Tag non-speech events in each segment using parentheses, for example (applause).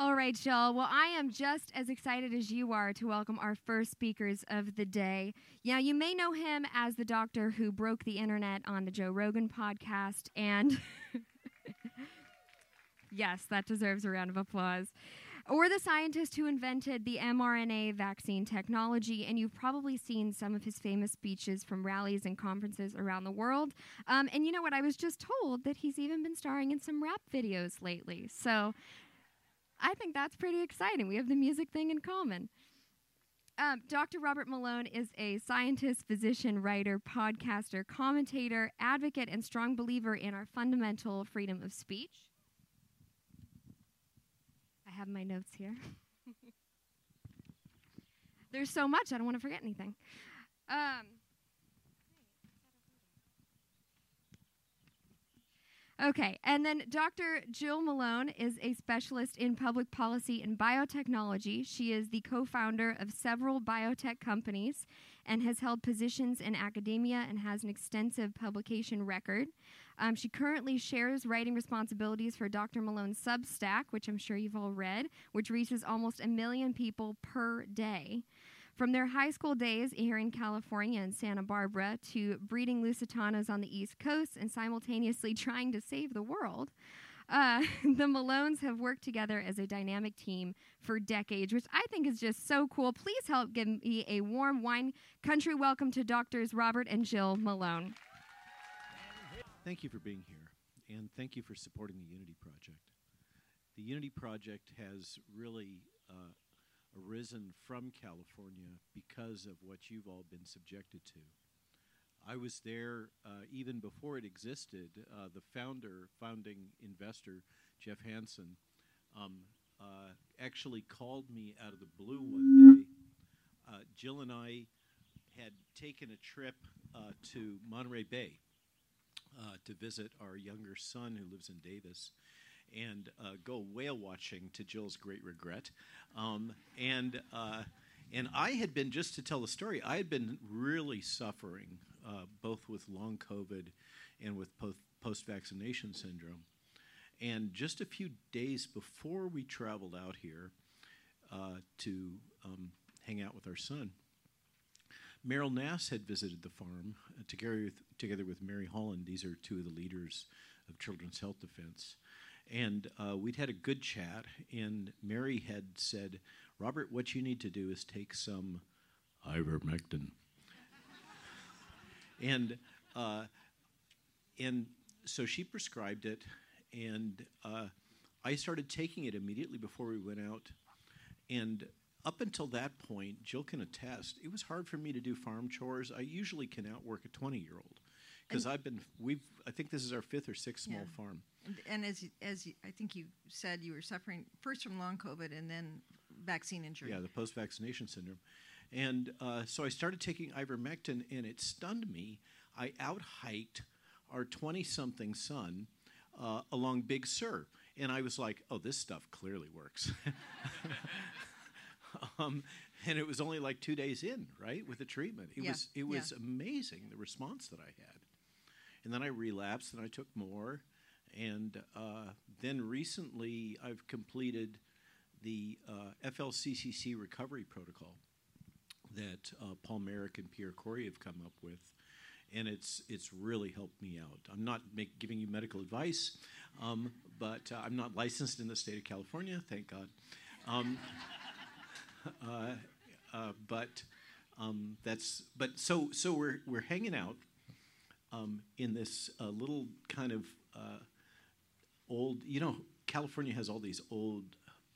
All right, y'all. Well, I am just as excited as you are to welcome our first speakers of the day. Now, you may know him as the doctor who broke the internet on the Joe Rogan podcast, and (laughs) yes, that deserves a round of applause. Or the scientist who invented the mRNA vaccine technology, and you've probably seen some of his famous speeches from rallies and conferences around the world. Um, and you know what? I was just told that he's even been starring in some rap videos lately. So I think that's pretty exciting. We have the music thing in common. Um, Dr. Robert Malone is a scientist, physician, writer, podcaster, commentator, advocate, and strong believer in our fundamental freedom of speech. I have my notes here. (laughs) There's so much, I don't want to forget anything. Um, Okay, and then Dr. Jill Malone is a specialist in public policy and biotechnology. She is the co founder of several biotech companies and has held positions in academia and has an extensive publication record. Um, she currently shares writing responsibilities for Dr. Malone's Substack, which I'm sure you've all read, which reaches almost a million people per day. From their high school days here in California and Santa Barbara to breeding Lusitanos on the East Coast and simultaneously (laughs) trying to save the world, uh, (laughs) the Malones have worked together as a dynamic team for decades, which I think is just so cool. Please help give me a warm wine country welcome to doctors Robert and Jill Malone. Thank you for being here, and thank you for supporting the Unity Project. The Unity Project has really uh, arisen from California because of what you've all been subjected to. I was there uh, even before it existed. Uh, the founder, founding investor, Jeff Hansen, um, uh, actually called me out of the blue one day. Uh, Jill and I had taken a trip uh, to Monterey Bay uh, to visit our younger son who lives in Davis and uh, go whale watching to Jill's great regret. Um, and uh, and I had been just to tell the story. I had been really suffering uh, both with long COVID and with post vaccination syndrome. And just a few days before we traveled out here uh, to um, hang out with our son, Meryl Nass had visited the farm uh, together with, together with Mary Holland. These are two of the leaders of Children's Health Defense. And uh, we'd had a good chat, and Mary had said, Robert, what you need to do is take some ivermectin. and, uh, and so she prescribed it, and uh, I started taking it immediately before we went out. And up until that point, Jill can attest, it was hard for me to do farm chores. I usually can outwork a 20 year old because I've been, we've, I think this is our fifth or sixth small yeah. farm. And, and as as you, I think you said, you were suffering first from long COVID and then vaccine injury. Yeah, the post-vaccination syndrome, and uh, so I started taking ivermectin, and it stunned me. I out-hiked our twenty-something son uh, along Big Sur, and I was like, "Oh, this stuff clearly works." (laughs) um, and it was only like two days in, right, with the treatment. It yeah. was it was yeah. amazing the response that I had, and then I relapsed and I took more, and uh, then recently, I've completed the uh, FLCCC recovery protocol that uh, Paul Marik and Pierre Kory have come up with, and it's it's really helped me out. I'm not make, giving you medical advice, um, but uh, I'm not licensed in the state of California, thank God. Um, (laughs) uh, uh, but um, that's but so so we're we're hanging out um, in this uh, little kind of old, you know, California has all these old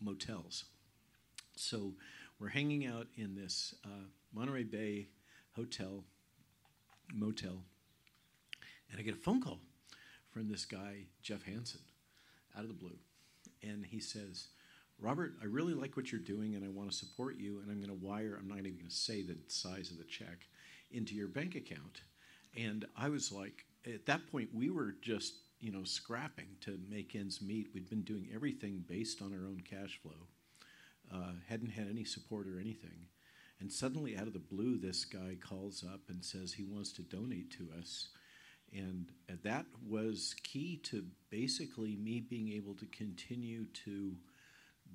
motels. So we're hanging out in this uh, Monterey Bay hotel, motel, and I get a phone call from this guy, Jeff Hansen, out of the blue. And he says, Robert, I really like what you're doing and I want to support you, and I'm going to wire, I'm not even going to say the size of the check, into your bank account. And I was like, at that point, we were just you know, scrapping to make ends meet. We'd been doing everything based on our own cash flow. Uh, hadn't had any support or anything. And suddenly, out of the blue, this guy calls up and says he wants to donate to us. And uh, that was key to basically me being able to continue to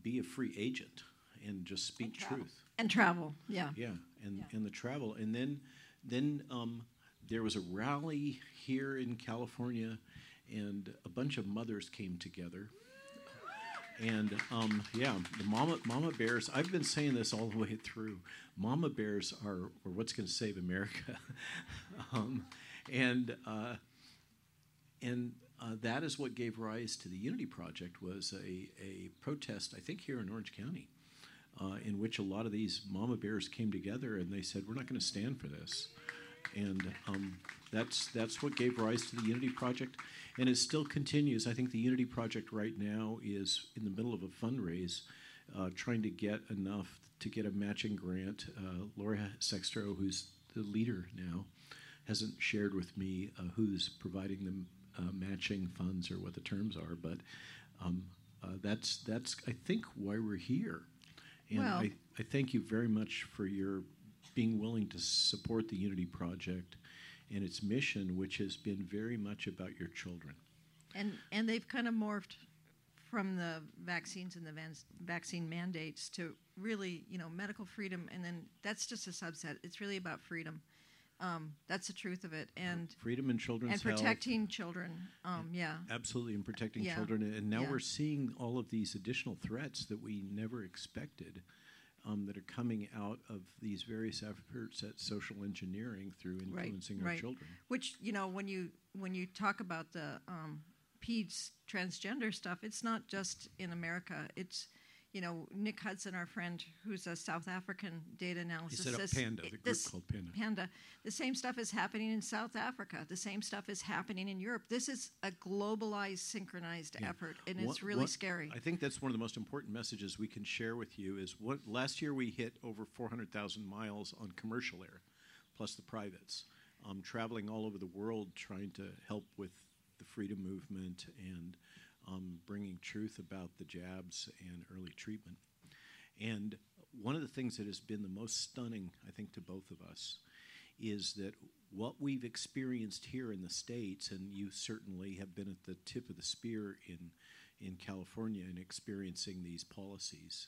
be a free agent and just speak And truth. And travel, yeah. Yeah, and Yeah. and the travel, and then then um, there was a rally here in California, and a bunch of mothers came together. And um, yeah, the mama mama bears. I've been saying this all the way through. Mama bears are, are what's going to save America, (laughs) um, and uh, and uh, that is what gave rise to the Unity Project. Was a a protest, I think, here in Orange County, uh, in which a lot of these mama bears came together and they said, "We're not going to stand for this," and um, that's that's what gave rise to the Unity Project, and it still continues. I think the Unity Project right now is in the middle of a fundraise, uh, trying to get enough to get a matching grant. Uh, Laura Sextro, who's the leader now, hasn't shared with me uh, who's providing the uh, matching funds or what the terms are, but um, uh, that's that's I think why we're here. And Well- I, I thank you very much for your being willing to support the Unity Project and its mission, which has been very much about your children. And and they've kind of morphed from the vaccines and the van- vaccine mandates to really, you know, medical freedom, and then that's just a subset. It's really about freedom. Um, that's the truth of it, and Freedom and children's and health. protecting children. Um, yeah, Absolutely, and protecting Yeah. children. And now Yeah. we're seeing all of these additional threats that we never expected um, that are coming out of these various efforts at social engineering through Right, influencing our right. children. which you know when you when you talk about the um, peds transgender stuff, it's not just in America. It's you know Nick Hudson, our friend, who's a South African data He set up Panda, the group called Panda. Panda. The same stuff is happening in South Africa. The same stuff is happening in Europe. This is a globalized, synchronized Yeah. effort, and One- it's really one- scary. I think that's one of the most important messages we can share with you is what last year we hit over 400,000 miles on commercial air, plus the privates, um, traveling all over the world trying to help with the freedom movement and um, bringing truth about the jabs and early treatment. And one of the things that has been the most stunning, I think, to both of us is that what we've experienced here in the States, and you certainly have been at the tip of the spear in, in California in experiencing these policies.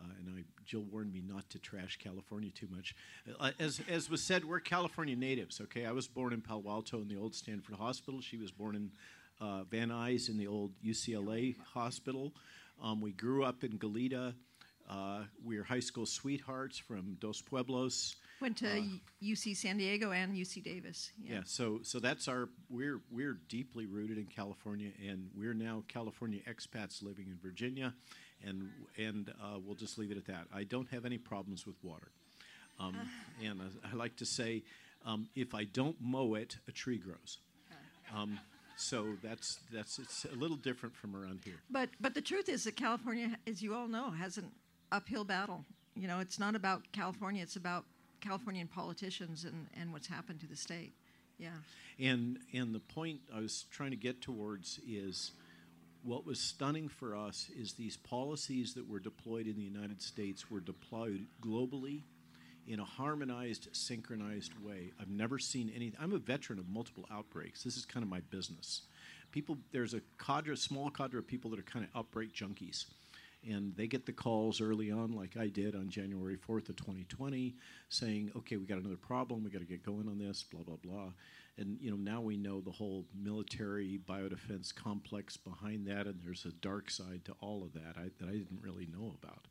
Uh, and I, Jill warned me not to trash California too much. Uh, as, as was said, we're California natives, okay? I was born in Palo Alto in the old Stanford Hospital. She was born in uh, Van Nuys in the old UCLA hospital. Um, we grew up in Goleta. Uh, we are high school sweethearts from Dos Pueblos. Went to UC San Diego and UC Davis. Yeah. so so that's our we're we're deeply rooted in California, and we're now California expats living in Virginia, and and uh, we'll just leave it at that. I don't have any problems with water, um, (sighs) and I, I like to say, um, if I don't mow it, a tree grows. Um, so that's that's it's a little different from around here. But but the truth is that California, as you all know, has an uphill battle. You know, it's not about California; it's about Californian politicians and, and what's happened to the state. Yeah. And and the point I was trying to get towards is what was stunning for us is these policies that were deployed in the United States were deployed globally in a harmonized, synchronized way. I've never seen any. I'm a veteran of multiple outbreaks. This is kind of my business. People, there's a cadre, small cadre of people that are kind of outbreak junkies, and they get the calls early on, like I did on January 4th of 2020, saying, "Okay, we got another problem. We got to get going on this." Blah blah blah. And you know now we know the whole military biodefense complex behind that, and there's a dark side to all of that I, that I didn't really know about.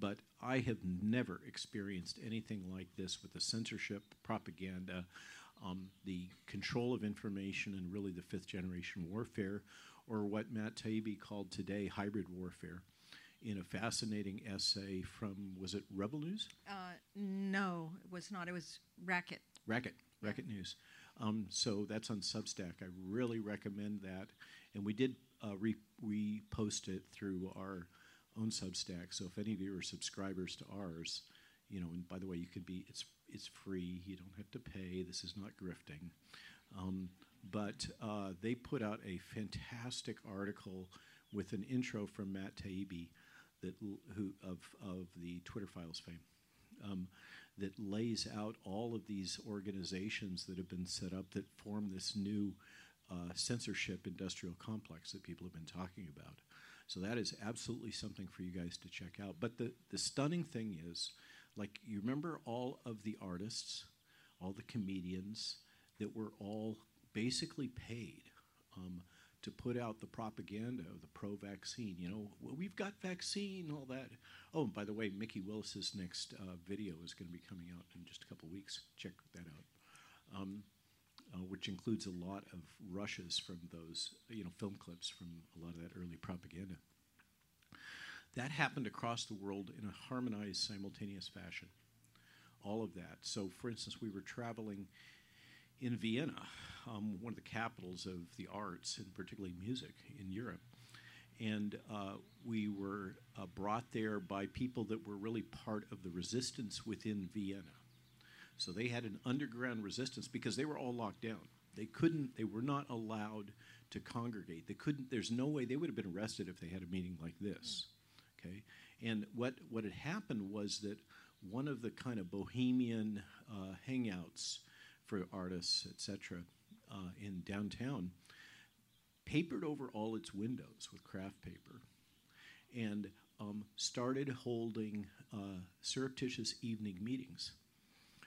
But I have never experienced anything like this with the censorship, propaganda, um, the control of information, and really the fifth generation warfare, or what Matt Taibbi called today hybrid warfare, in a fascinating essay from, was it Rebel News? Uh, no, it was not. It was Racket. Racket, Racket News. Um, so that's on Substack. I really recommend that. And we did uh, re- repost it through our own Substack. So if any of you are subscribers to ours, you know, and by the way, you could be, it's, it's free. You don't have to pay. This is not grifting. Um, but uh, they put out a fantastic article with an intro from Matt Taibbi that, who, of, of the Twitter Files fame um, that lays out all of these organizations that have been set up that form this new uh, censorship industrial complex that people have been talking about. So that is absolutely something for you guys to check out. But the, the stunning thing is, like, you remember all of the artists, all the comedians that were all basically paid um, to put out the propaganda of the pro vaccine. You know, well, we've got vaccine, all that. Oh, by the way, Mikki Willis's next uh, video is going to be coming out in just a couple weeks. Check that out. Um, uh, which includes a lot of rushes from those, you know, film clips from a lot of that early propaganda. That happened across the world in a harmonized, simultaneous fashion. All of that. So, for instance, we were traveling in Vienna, um, one of the capitals of the arts, and particularly music in Europe. And uh, we were uh, brought there by people that were really part of the resistance within Vienna. So they had an underground resistance because they were all locked down. They couldn't, they were not allowed to congregate. They couldn't, there's no way they would have been arrested if they had a meeting like this. Okay? And what, what had happened was that one of the kind of bohemian uh, hangouts for artists, etc., uh, in downtown, papered over all its windows with craft paper, and um, started holding uh, surreptitious evening meetings.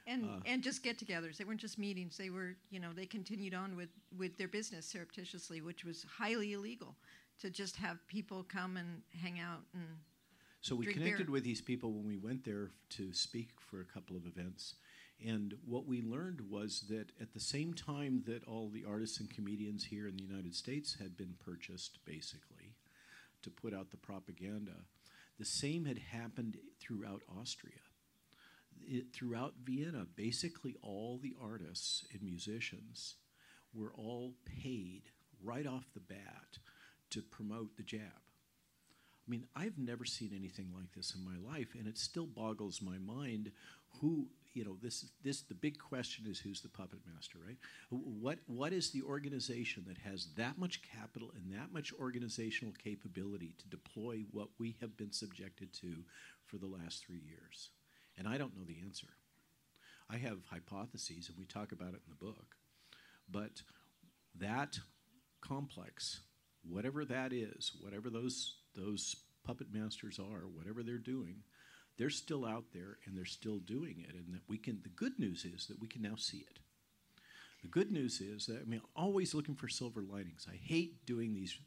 And, Uh, and just get-togethers. They weren't just meetings. They were, you know, they continued on with, with their business surreptitiously, which was highly illegal. To just have people come and hang out and So we connected beer. with these people when we went there to speak for a couple of events. And what we learned was that at the same time that all the artists and comedians here in the United States had been purchased, basically, to put out the propaganda, the same had happened throughout Austria. It, throughout Vienna, basically all the artists and musicians were all paid right off the bat to promote the jab. I mean, I've never seen anything like this in my life, and it still boggles my mind who, you know, this, this, the big question is who's the puppet master, right? What, what is the organization that has that much capital and that much organizational capability to deploy what we have been subjected to for the last three years? And I don't know the answer. I have hypotheses, and we talk about it in the book. But that complex, whatever that is, whatever those those puppet masters are, whatever they're doing, they're still out there and they're still doing it. And that we can. The good news is that we can now see it. The good news is that I mean, always looking for silver linings. I hate doing these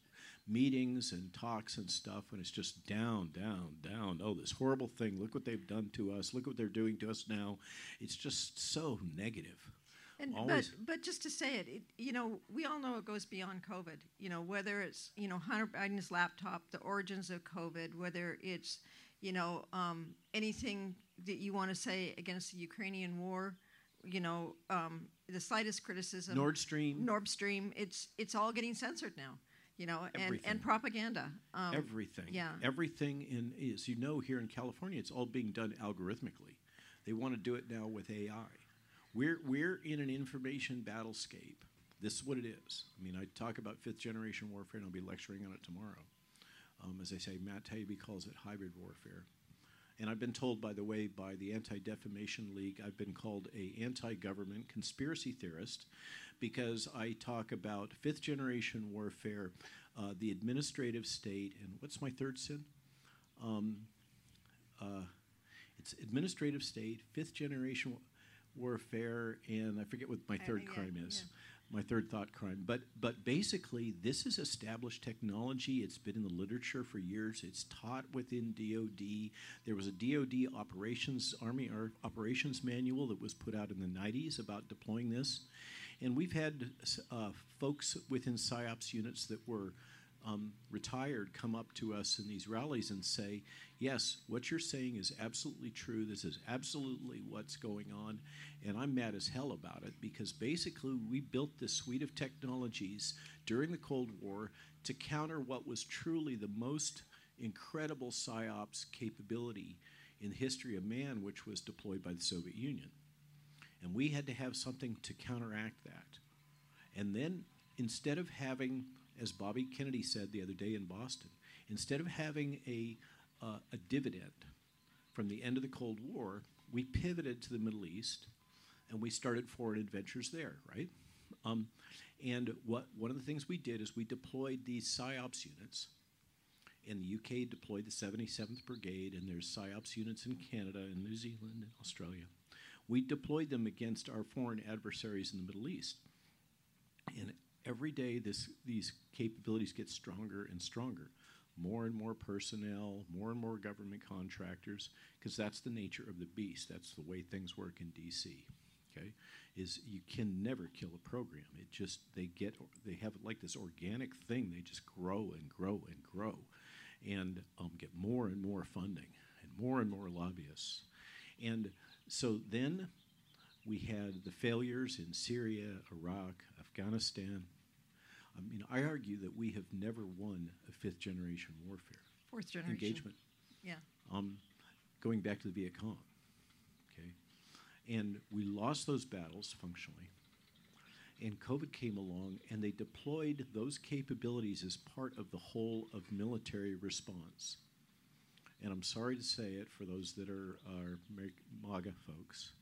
meetings and talks and stuff when it's just down, down, down. Oh, this horrible thing. Look what they've done to us. Look what they're doing to us now. It's just so negative. And Always- but but just to say it, it, you know, we all know it goes beyond COVID. You know, whether it's you know Hunter Biden's laptop, the origins of COVID, whether it's you know um, anything that you want to say against the Ukrainian war, you know, um, the slightest criticism. Nord Stream. Nord Stream. It's it's all getting censored now. You know, and, Everything. and propaganda. Um, everything. yeah. Everything in is you know here in California it's all being done algorithmically. They want to do it now with AI. We're we're in an information battlescape. This is what it is. I mean, I talk about fifth generation warfare, and I'll be lecturing on it tomorrow. Um, as I say, Matt Taibbi calls it hybrid warfare. And I've been told, by the way, by the Anti Defamation League, I've been called a anti-government conspiracy theorist because I talk about fifth generation warfare, uh, the administrative state, and what's my third sin? Um, uh, it's administrative state, fifth generation warfare, and I forget what my I third crime is. My third thought crime, but but basically, this is established technology. It's been in the literature for years. It's taught within DoD. There was a DoD operations Army operations manual that was put out in the '90s about deploying this, and we've had uh, folks within psyops units that were um, retired come up to us in these rallies and say, Yes, what you're saying is absolutely true. This is absolutely what's going on. And I'm mad as hell about it because basically we built this suite of technologies during the Cold War to counter what was truly the most incredible psyops capability in the history of man, which was deployed by the Soviet Union. And we had to have something to counteract that. And then instead of having, as Bobby Kennedy said the other day in Boston, instead of having a, uh, a dividend from the end of the Cold War, we pivoted to the Middle East and we started foreign adventures there, right? Um, and what, one of the things we did is we deployed these PSYOPs units and the UK deployed the 77th Brigade, and there's PSYOPs units in Canada and New Zealand and Australia. We deployed them against our foreign adversaries in the Middle East. And every day, this, these capabilities get stronger and stronger. More and more personnel, more and more government contractors, because that's the nature of the beast. That's the way things work in DC. Okay, is you can never kill a program. It just they get they have like this organic thing. They just grow and grow and grow, and um, get more and more funding and more and more lobbyists, and so then we had the failures in Syria, Iraq, Afghanistan. I mean, I argue that we have never won a fifth generation warfare. Fourth generation. Engagement. Yeah. Um, going back to the Viet Cong. Okay. And we lost those battles functionally. And COVID came along and they deployed those capabilities as part of the whole of military response. And I'm sorry to say it for those that are, are MAGA folks,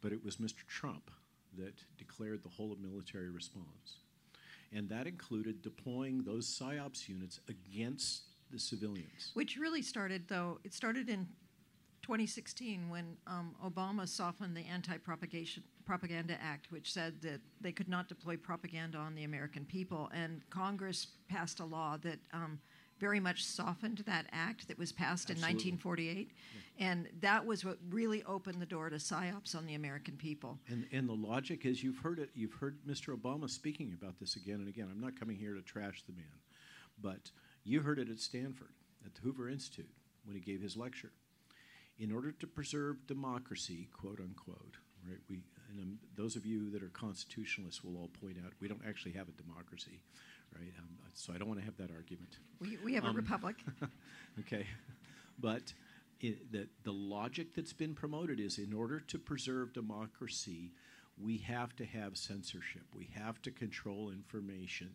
but it was Mr. Trump that declared the whole of military response. And that included deploying those PSYOPs units against the civilians. Which really started, though, it started in 2016 when um, Obama softened the Anti Propaganda Act, which said that they could not deploy propaganda on the American people. And Congress passed a law that um, very much softened that act that was passed Absolutely. in 1948. Yeah. And that was what really opened the door to psyops on the American people. And, and the logic is you've heard it, you've heard Mr. Obama speaking about this again and again. I'm not coming here to trash the man, but you heard it at Stanford, at the Hoover Institute, when he gave his lecture. In order to preserve democracy, quote unquote, right? We, and um, those of you that are constitutionalists will all point out we don't actually have a democracy right? Um, so I don't want to have that argument. We, we have um, a republic. (laughs) okay. But it, the, the logic that's been promoted is in order to preserve democracy, we have to have censorship. We have to control information.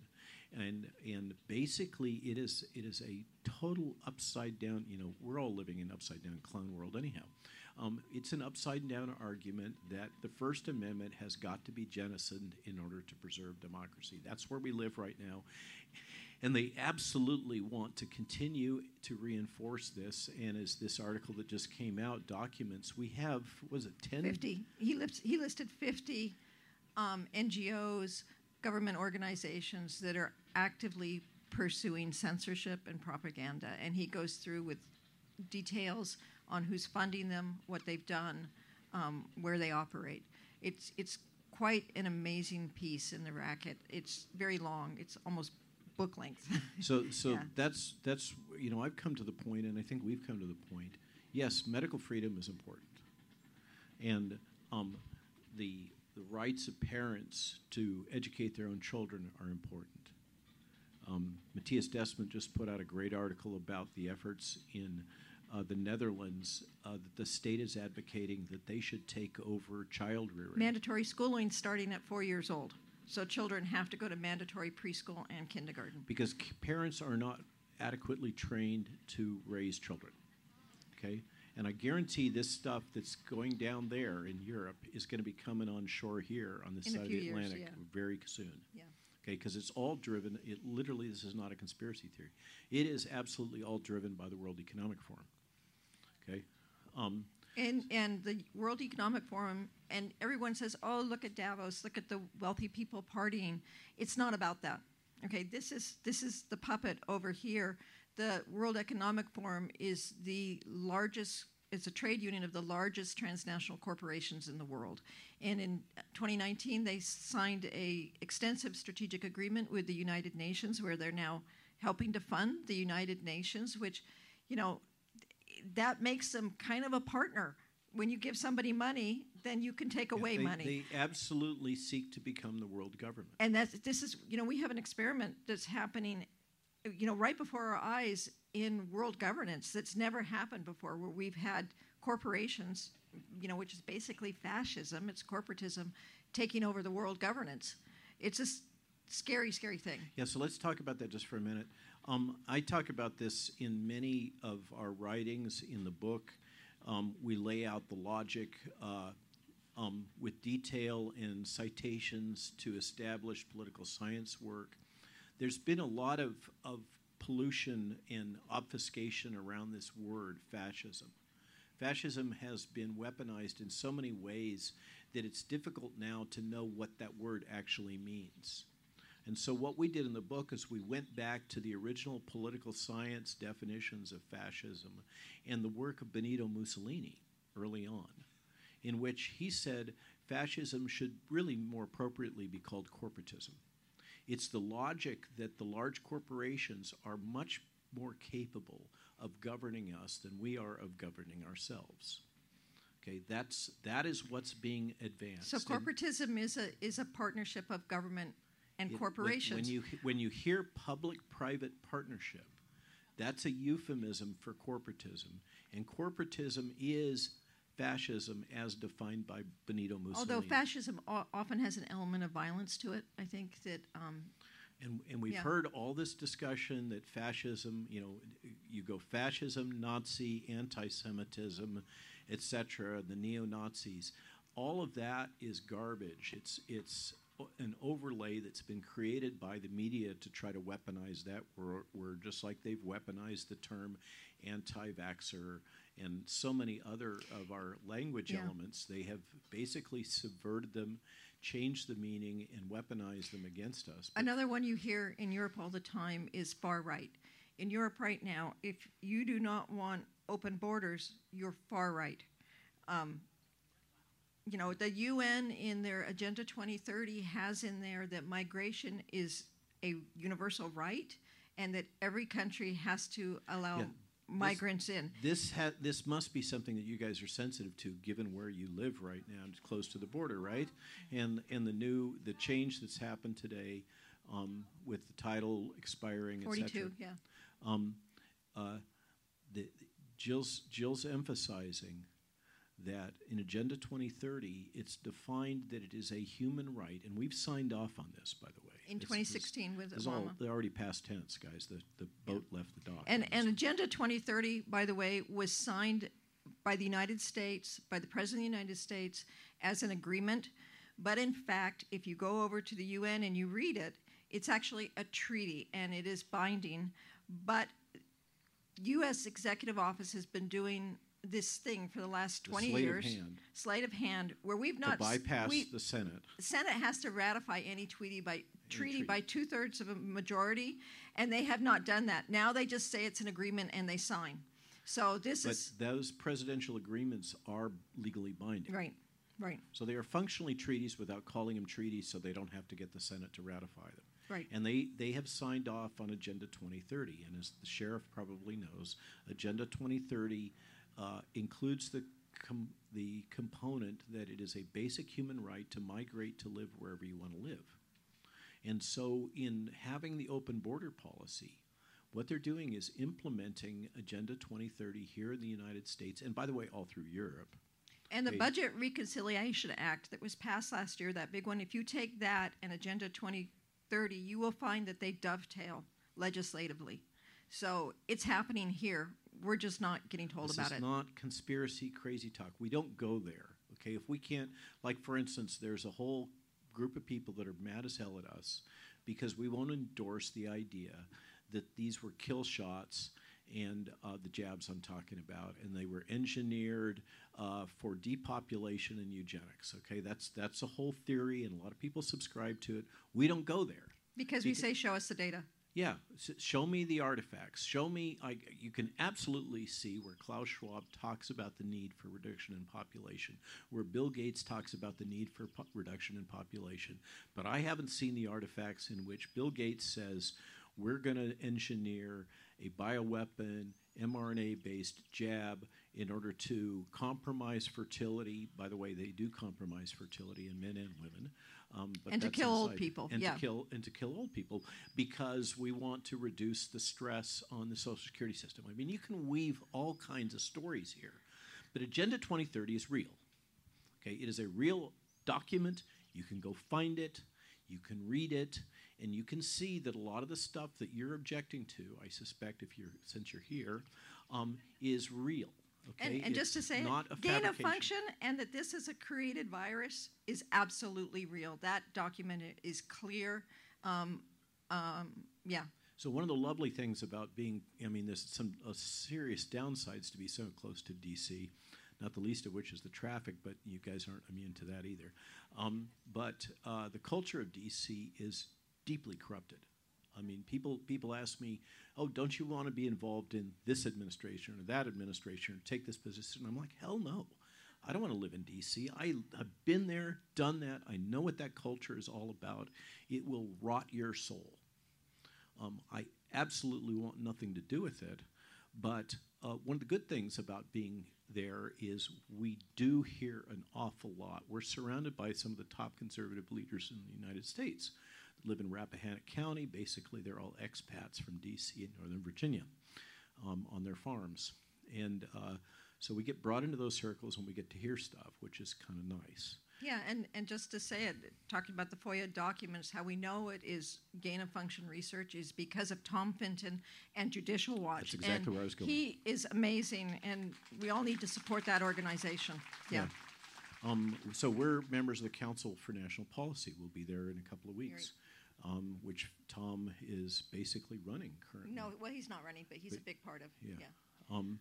And, and basically, it is, it is a total upside down, you know, we're all living in upside down clown world anyhow. Um, it's an upside down argument that the First Amendment has got to be jettisoned in order to preserve democracy. That's where we live right now. And they absolutely want to continue to reinforce this. And as this article that just came out documents, we have, was it 10? 50. He, lists, he listed 50 um, NGOs, government organizations that are actively pursuing censorship and propaganda. And he goes through with details on who's funding them, what they've done, um, where they operate. It's it's quite an amazing piece in the racket. It's very long. It's almost book length. (laughs) so so yeah. that's that's you know I've come to the point, and I think we've come to the point. Yes, medical freedom is important, and um, the the rights of parents to educate their own children are important. Um, Mattias Desmet just put out a great article about the efforts in uh, the Netherlands uh, that the state is advocating that they should take over child rearing. Mandatory schooling starting at four years old. So children have to go to mandatory preschool and kindergarten. Because parents are not adequately trained to raise children. Okay? And I guarantee this stuff that's going down there in Europe is going to be coming on shore here on this in side of the years, Atlantic yeah. very soon. Yeah. Okay, because it's all driven, it literally, this is not a conspiracy theory. It is absolutely all driven by the World Economic Forum. Okay. Um, and and the World Economic Forum and everyone says, "Oh, look at Davos, look at the wealthy people partying." It's not about that. Okay, this is this is the puppet over here. The World Economic Forum is the largest it's a trade union of the largest transnational corporations in the world. And in 2019 they signed a extensive strategic agreement with the United Nations where they're now helping to fund the United Nations which you know that makes them kind of a partner. When you give somebody money, then you can take away yeah, they, money. They absolutely seek to become the world government. And that's this is you know we have an experiment that's happening, you know, right before our eyes in world governance that's never happened before, where we've had corporations, you know, which is basically fascism, it's corporatism, taking over the world governance. It's a scary, scary thing. Yeah. So let's talk about that just for a minute. Um, I talk about this in many of our writings in the book. Um, we lay out the logic uh, um, with detail and citations to establish political science work. There's been a lot of, of pollution and obfuscation around this word, fascism. Fascism has been weaponized in so many ways that it's difficult now to know what that word actually means. And so, what we did in the book is we went back to the original political science definitions of fascism and the work of Benito Mussolini early on, in which he said fascism should really more appropriately be called corporatism. It's the logic that the large corporations are much more capable of governing us than we are of governing ourselves. Okay, that's that is what's being advanced. So corporatism is a is a partnership of government and it, corporations. When, when, you when you hear public-private partnership, that's a euphemism for corporatism, and corporatism is fascism as defined by Benito Mussolini. Although fascism often has an element of violence to it, I think that. Um, and, and we've yeah. heard all this discussion that fascism, you know, you go fascism, Nazi, anti-Semitism, etc., the neo-Nazis. All of that is garbage. It's it's an overlay that's been created by the media to try to weaponize that word, just like they've weaponized the term anti-vaxxer and so many other of our language yeah. elements. They have basically subverted them, changed the meaning, and weaponized them against us. But Another one you hear in Europe all the time is far right. In Europe right now, if you do not want open borders, you're far right. Um, you know, the UN in their Agenda 2030 has in there that migration is a universal right and that every country has to allow yeah, migrants this, in. This ha- this must be something that you guys are sensitive to, given where you live right now, it's close to the border, right? And and the new the change that's happened today um, with the title expiring, 42, yeah. Um, uh, the, Jill's Jill's emphasizing that in Agenda 2030, it's defined that it is a human right, and we've signed off on this, by the way. In it's, 2016 with Obama. All, they're already past tense, guys. The, the boat yeah. left the dock. And, and Agenda 2030, by the way, was signed by the United States, by the President of the United States, as an agreement. But in fact, if you go over to the UN and you read it, it's actually a treaty and it is binding. But U.S. Executive Office has been doing this thing for the last 20 the years. Hand, sleight of hand, where we've not to bypass we, the Senate. The Senate has to ratify any treaty by treaty, treaty. by two thirds of a majority, and they have not done that. Now they just say it's an agreement and they sign. So this but is those presidential agreements are legally binding. Right. Right. So they are functionally treaties without calling them treaties, so they don't have to get the Senate to ratify them. Right. And they, they have signed off on Agenda 2030. And as the sheriff probably knows, Agenda 2030 uh, includes the com- the component that it is a basic human right to migrate to live wherever you want to live. And so, in having the open border policy, what they're doing is implementing Agenda 2030 here in the United States, and by the way, all through Europe. And the. Budget Reconciliation Act that was passed last year, that big one, if you take that and Agenda 2030, you will find that they dovetail legislatively. So it's happening here we're just not getting told this about is it. not conspiracy crazy talk. We don't go there. Okay, if we can't, like for instance, there's a whole group of people that are mad as hell at us because we won't endorse the idea that these were kill shots and uh, the jabs I'm talking about, and they were engineered uh, for depopulation and eugenics. Okay, that's that's a whole theory, and a lot of people subscribe to it. We don't go there because, because we say, "Show us the data." Yeah, show me the artifacts. Show me. I, you can absolutely see where Klaus Schwab talks about the need for reduction in population, where Bill Gates talks about the need for reduction in population. But I haven't seen the artifacts in which Bill Gates says we're going to engineer a bioweapon, mRNA based jab in order to compromise fertility. By the way, they do compromise fertility in men and women. Um, and to kill old people, and yeah. to kill and to kill old people because we want to reduce the stress on the Social Security system. I mean, you can weave all kinds of stories here, but Agenda 2030 is real. Okay, it is a real document. You can go find it, you can read it, and you can see that a lot of the stuff that you're objecting to, I suspect, if you're since you're here, um, is real. Okay? And, and just to say, gain of function and that this is a created virus is absolutely real. That document is clear. Um, um, yeah. So one of the lovely things about being, I mean, there's some uh, serious downsides to be so close to DC, not the least of which is the traffic, but you guys aren't immune to that either. Um, but uh, the culture of DC is deeply corrupted. I mean, people people ask me, "Oh, don't you want to be involved in this administration or that administration or take this position?" I'm like, "Hell no." I don't want to live in DC. I have been there, done that. I know what that culture is all about. It will rot your soul. Um, I absolutely want nothing to do with it. But uh, one of the good things about being there is we do hear an awful lot. We're surrounded by some of the top conservative leaders in the United States. Live in Rappahannock County. Basically, they're all expats from D.C. and Northern Virginia um, on their farms, and uh, so we get brought into those circles and we get to hear stuff, which is kind of nice. Yeah, and, and just to say it, talking about the FOIA documents, how we know it is gain of function research is because of Tom Fitton and Judicial Watch. That's exactly and where I was going. He is amazing, and we all need to support that organization. Yeah. Yeah. Um, so we're members of the Council for National Policy. We'll be there in a couple of weeks, um, which Tom is basically running currently. No, well, he's not running, but he's But- a big part of. yeah. Yeah. Um,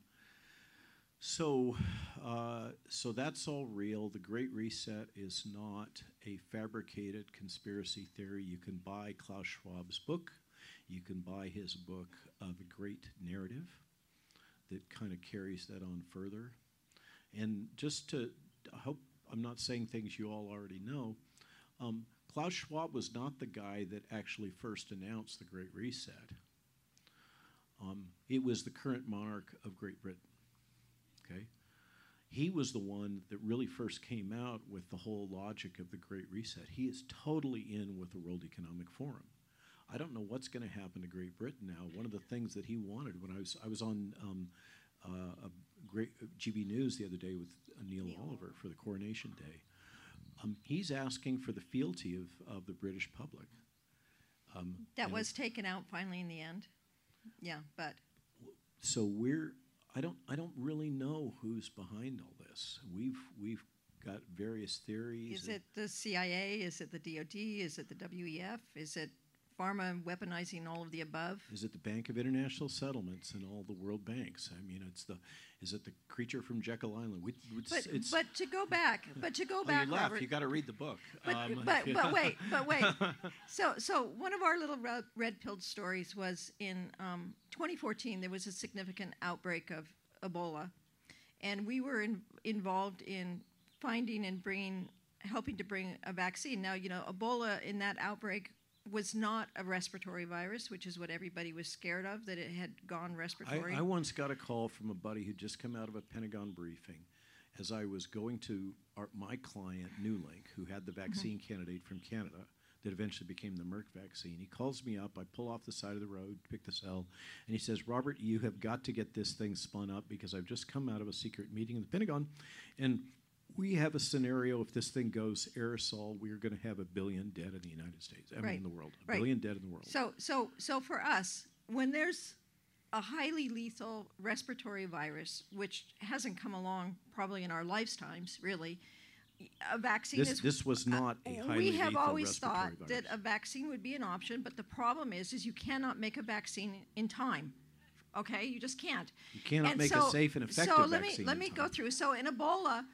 so, uh, so that's all real. The Great Reset is not a fabricated conspiracy theory. You can buy Klaus Schwab's book. You can buy his book, uh, The Great Narrative, that kind of carries that on further. And just to, I hope I'm not saying things you all already know. Um, Klaus Schwab was not the guy that actually first announced the Great Reset. Um, it was the current monarch of Great Britain. Okay? He was the one that really first came out with the whole logic of the Great Reset. He is totally in with the World Economic Forum. I don't know what's going to happen to Great Britain now. One of the things that he wanted when I was I was on um, uh, a great GB News the other day with uh, Neil, Neil. Oliver for the coronation day. Um, he's asking for the fealty of, of the British public. Um, That was taken out finally in the end. Yeah, but so we're I don't I don't really know who's behind all this. We've we've got various theories. is it the CIA? Is it the DoD? Is it the WEF? Is it pharma weaponizing all of the above? Is it the Bank of International Settlements and all the world banks? I mean, it's the is it the creature from Jekyll Island? We, it's, But it's, but to go back, but to go oh, back, you laugh. Robert. You got to read the book. But, Um, but, (laughs) but wait, but wait. (laughs) So, so one of our little red, red pilled stories was in um, 2014. There was a significant outbreak of Ebola, and we were in, involved in finding and bringing, helping to bring a vaccine. Now, you know, Ebola in that outbreak was not a respiratory virus, which is what everybody was scared of that it had gone respiratory. I, I once got a call from a buddy who'd just come out of a Pentagon briefing as I was going to our, my client, NewLink, who had the mm-hmm. vaccine candidate from Canada that eventually became the Merck vaccine. He calls me up. I pull off the side of the road, pick the cell, and he says, Robert, you have got to get this thing spun up because I've just come out of a secret meeting in the Pentagon. And we have a scenario if this thing goes aerosol, we're going to have a billion dead in the United States, I mean, Right. in the world. A Right. billion dead in the world. So, so, so for us, when there's a highly lethal respiratory virus, which hasn't come along probably in our lifetimes, really, a vaccine this, is. this was uh, not a highly we have lethal always thought virus. that a vaccine would be an option, but the problem is, is you cannot make a vaccine in time. Okay, you just can't. You cannot And make a safe and effective So let me let me go through. So in Ebola,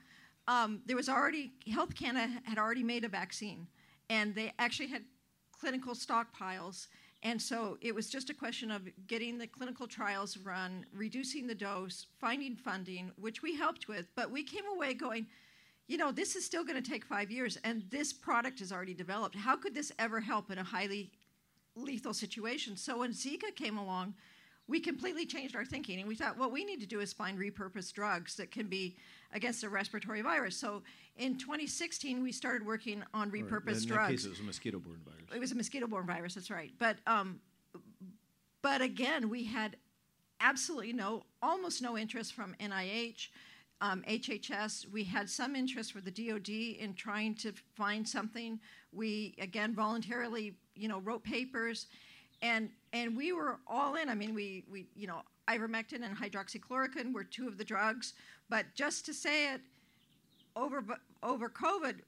um, there was already Health Canada had already made a vaccine, and they actually had clinical stockpiles. And so it was just a question of getting the clinical trials run, reducing the dose, finding funding, which we helped with. But we came away going, you know, this is still going to take five years, and this product is already developed. How could this ever help in a highly lethal situation? So when Zika came along, we completely changed our thinking, and we thought what we need to do is find repurposed drugs that can be against a respiratory virus. So in 2016, we started working on repurposed in drugs that case, it was a mosquito-borne virus. it was a mosquito-borne virus. That's right. But um, but again, we had absolutely no, almost no interest from NIH, um, HHS. We had some interest for the DoD in trying to find something. We again voluntarily, you know, wrote papers, and and we were all in. I mean, we we you know, ivermectin and hydroxychloroquine were two of the drugs. But just to say it, over over COVID,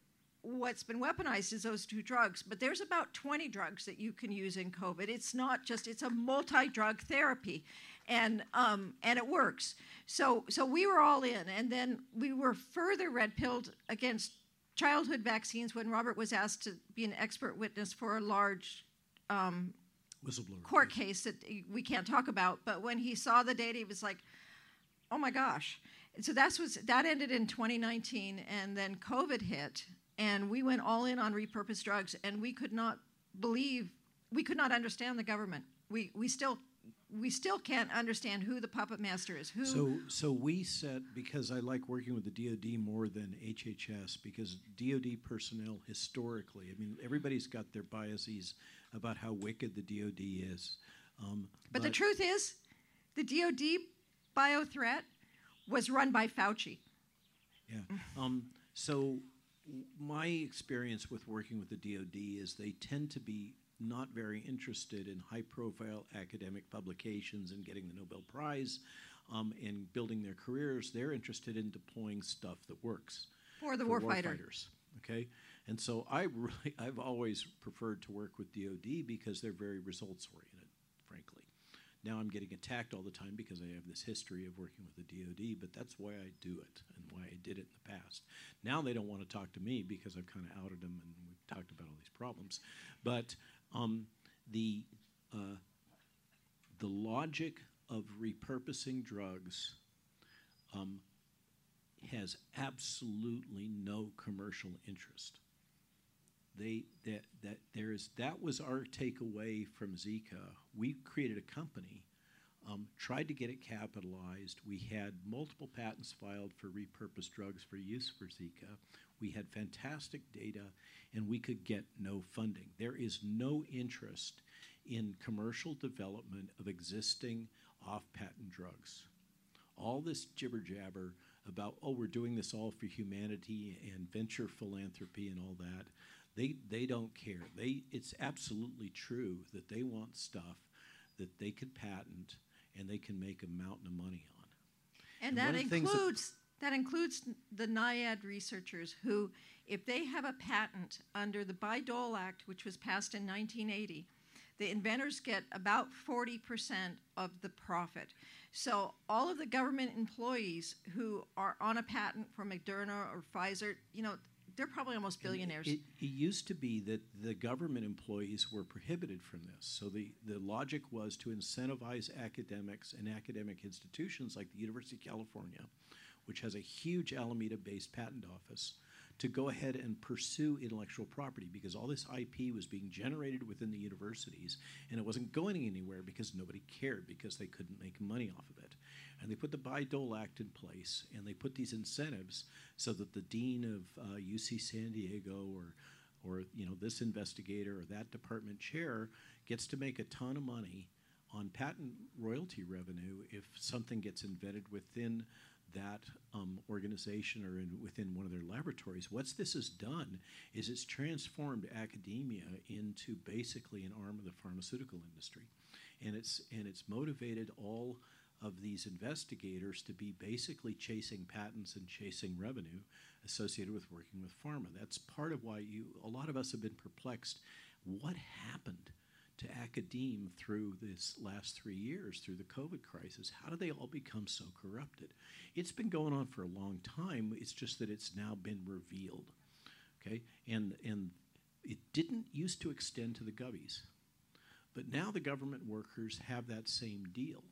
what's been weaponized is those two drugs, but there's about 20 drugs that you can use in COVID. It's not just, it's a multi-drug therapy and, um, and it works. So, so we were all in, and then we were further red-pilled against childhood vaccines when Robert was asked to be an expert witness for a large um, Whistleblower. court case that we can't talk about. But when he saw the data, he was like, "Oh my gosh!" And so that was that ended in 2019, and then COVID hit, and we went all in on repurposed drugs, and we could not believe, we could not understand the government. We we still we still can't understand who the puppet master is. Who So, so we set because I like working with the DoD more than HHS because DoD personnel historically, I mean, everybody's got their biases about how wicked the DoD is. Um, but, the truth is, the DoD bio threat was run by Fauci. Yeah. Um, so my experience with working with the DoD is they tend to be not very interested in high profile academic publications and getting the Nobel Prize um, and building their careers. They're interested in deploying stuff that works for the for warfighter. warfighters. Okay, and so I really (laughs) I've always preferred to work with DoD because they're very results oriented, frankly. Now I'm getting attacked all the time because I have this history of working with the DoD, but that's why I do it and why I did it in the past. Now they don't want to talk to me because I've kind of outed them and we've talked about all these problems. But um, the uh, the logic of repurposing drugs um, has absolutely no commercial interest. They that that there is that was our takeaway from Zika. We created a company, um, tried to get it capitalized. We had multiple patents filed for repurposed drugs for use for Zika. We had fantastic data, and we could get no funding. There is no interest in commercial development of existing off-patent drugs. All this jibber jabber about oh we're doing this all for humanity and venture philanthropy and all that they they don't care they it's absolutely true that they want stuff that they could patent and they can make a mountain of money on And, And that one of the things that- includes that includes the NIAID researchers who, if they have a patent under the Bayh-Dole Act, which was passed in 1980, the inventors get about 40% of the profit. So all of the government employees who are on a patent for Moderna or Pfizer, you know, they're probably almost billionaires. It, it used to be that the government employees were prohibited from this. So the, the logic was to incentivize academics and academic institutions like the University of California, which has a huge Alameda based patent office, to go ahead and pursue intellectual property because all this IP was being generated within the universities and it wasn't going anywhere because nobody cared because they couldn't make money off of it. And they put the Bayh-Dole Act in place and they put these incentives so that the dean of uh, UC San Diego or or you know this investigator or that department chair gets to make a ton of money on patent royalty revenue if something gets invented within that um, organization or in, within one of their laboratories. What this has done is it's transformed academia into basically an arm of the pharmaceutical industry, and it's and it's motivated all of these investigators to be basically chasing patents and chasing revenue associated with working with pharma. That's part of why you a lot of us have been perplexed. What happened? to academe through this last three years, through the COVID crisis. How do they all become so corrupted? It's been going on for a long time. It's just that it's now been revealed. Okay, and and it didn't used to extend to the gubbies, but now the government workers have that same deal,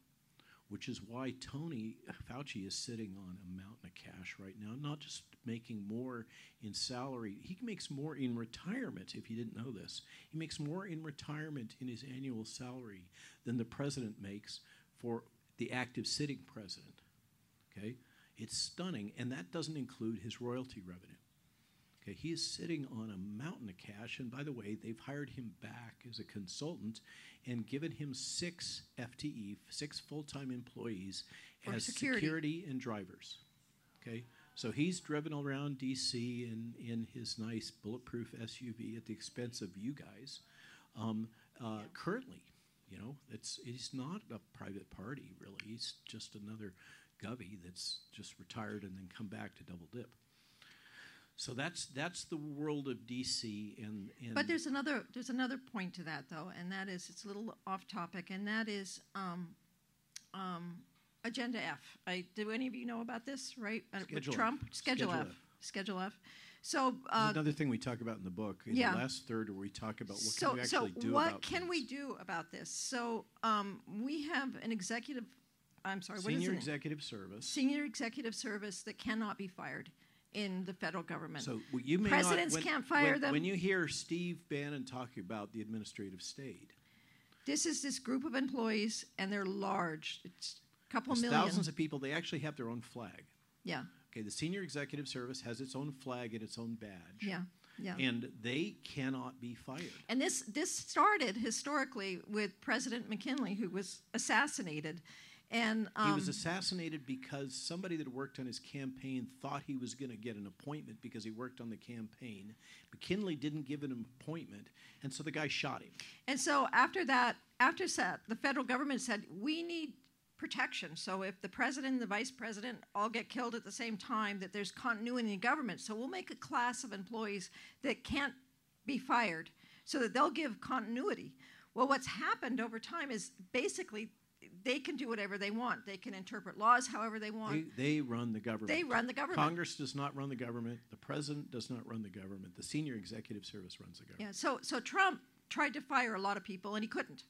which is why Tony Fauci is sitting on a mountain of cash right now, not just making more in salary. He makes more in retirement, if you didn't know this. He makes more in retirement in his annual salary than the president makes for the active sitting president. Okay? It's stunning, and that doesn't include his royalty revenue. Okay, he is sitting on a mountain of cash, and by the way, they've hired him back as a consultant and given him six FTE, six full-time employees For as security. security and drivers. Okay, so he's driven around DC in, in his nice bulletproof SUV at the expense of you guys. Um, uh, Currently, you know, it's he's not a private party really. He's just another gubby that's just retired and then come back to double dip. So that's that's the world of DC and, and But there's another there's another point to that though, and that is it's a little off topic, and that is um, um, Agenda F. I, do any of you know about this? Right, Uh, with Schedule F. Trump Schedule, Schedule F. F. Schedule F. So uh, another thing we talk about in the book in yeah. the last third where we talk about what so can we actually so do what about can things. we do about this? So um, we have an executive. I'm sorry. what is Senior it? executive service. Senior executive service that cannot be fired in the federal government. So well, you may Presidents not, when, can't fire when, them. When you hear Steve Bannon talking about the administrative state, this is this group of employees, and they're large. It's a couple there's million. thousands of people. They actually have their own flag. yeah, Okay, the senior executive service has its own flag and its own badge. yeah, yeah. And they cannot be fired. And this this started historically with President McKinley, who was assassinated, and um, he was assassinated because somebody that worked on his campaign thought he was going to get an appointment because he worked on the campaign. McKinley didn't give him an appointment, and so the guy shot him. and so after that, after that, the federal government said we need protection. So if the president and the vice president all get killed at the same time, that there's continuity in government. So we'll make a class of employees that can't be fired, so that they'll give continuity. Well, what's happened over time is basically they can do whatever they want. They can interpret laws however they want. They, they run the government. They run the government. Congress does not run the government. The president does not run the government. The senior executive service runs the government. Yeah. So so Trump tried to fire a lot of people and he couldn't.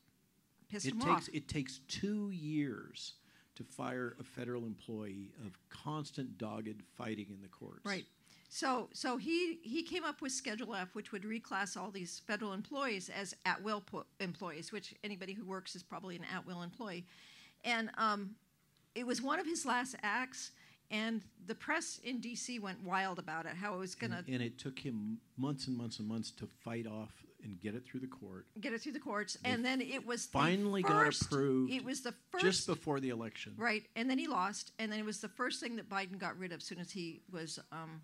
Pissed It him takes off. it takes two years to fire a federal employee of constant dogged fighting in the courts. Right. So so he he came up with Schedule F, which would reclass all these federal employees as at will employees, which anybody who works is probably an at will employee, and um, it was one of his last acts. And the press in D.C. went wild about it, how it was going to And, and it took him months and months and months to fight off and get it through the court. get it through the courts. And then it was the finally got first- approved It was the first just before the election. Right, and then he lost, and then it was the first thing that Biden got rid of as soon as he was, um,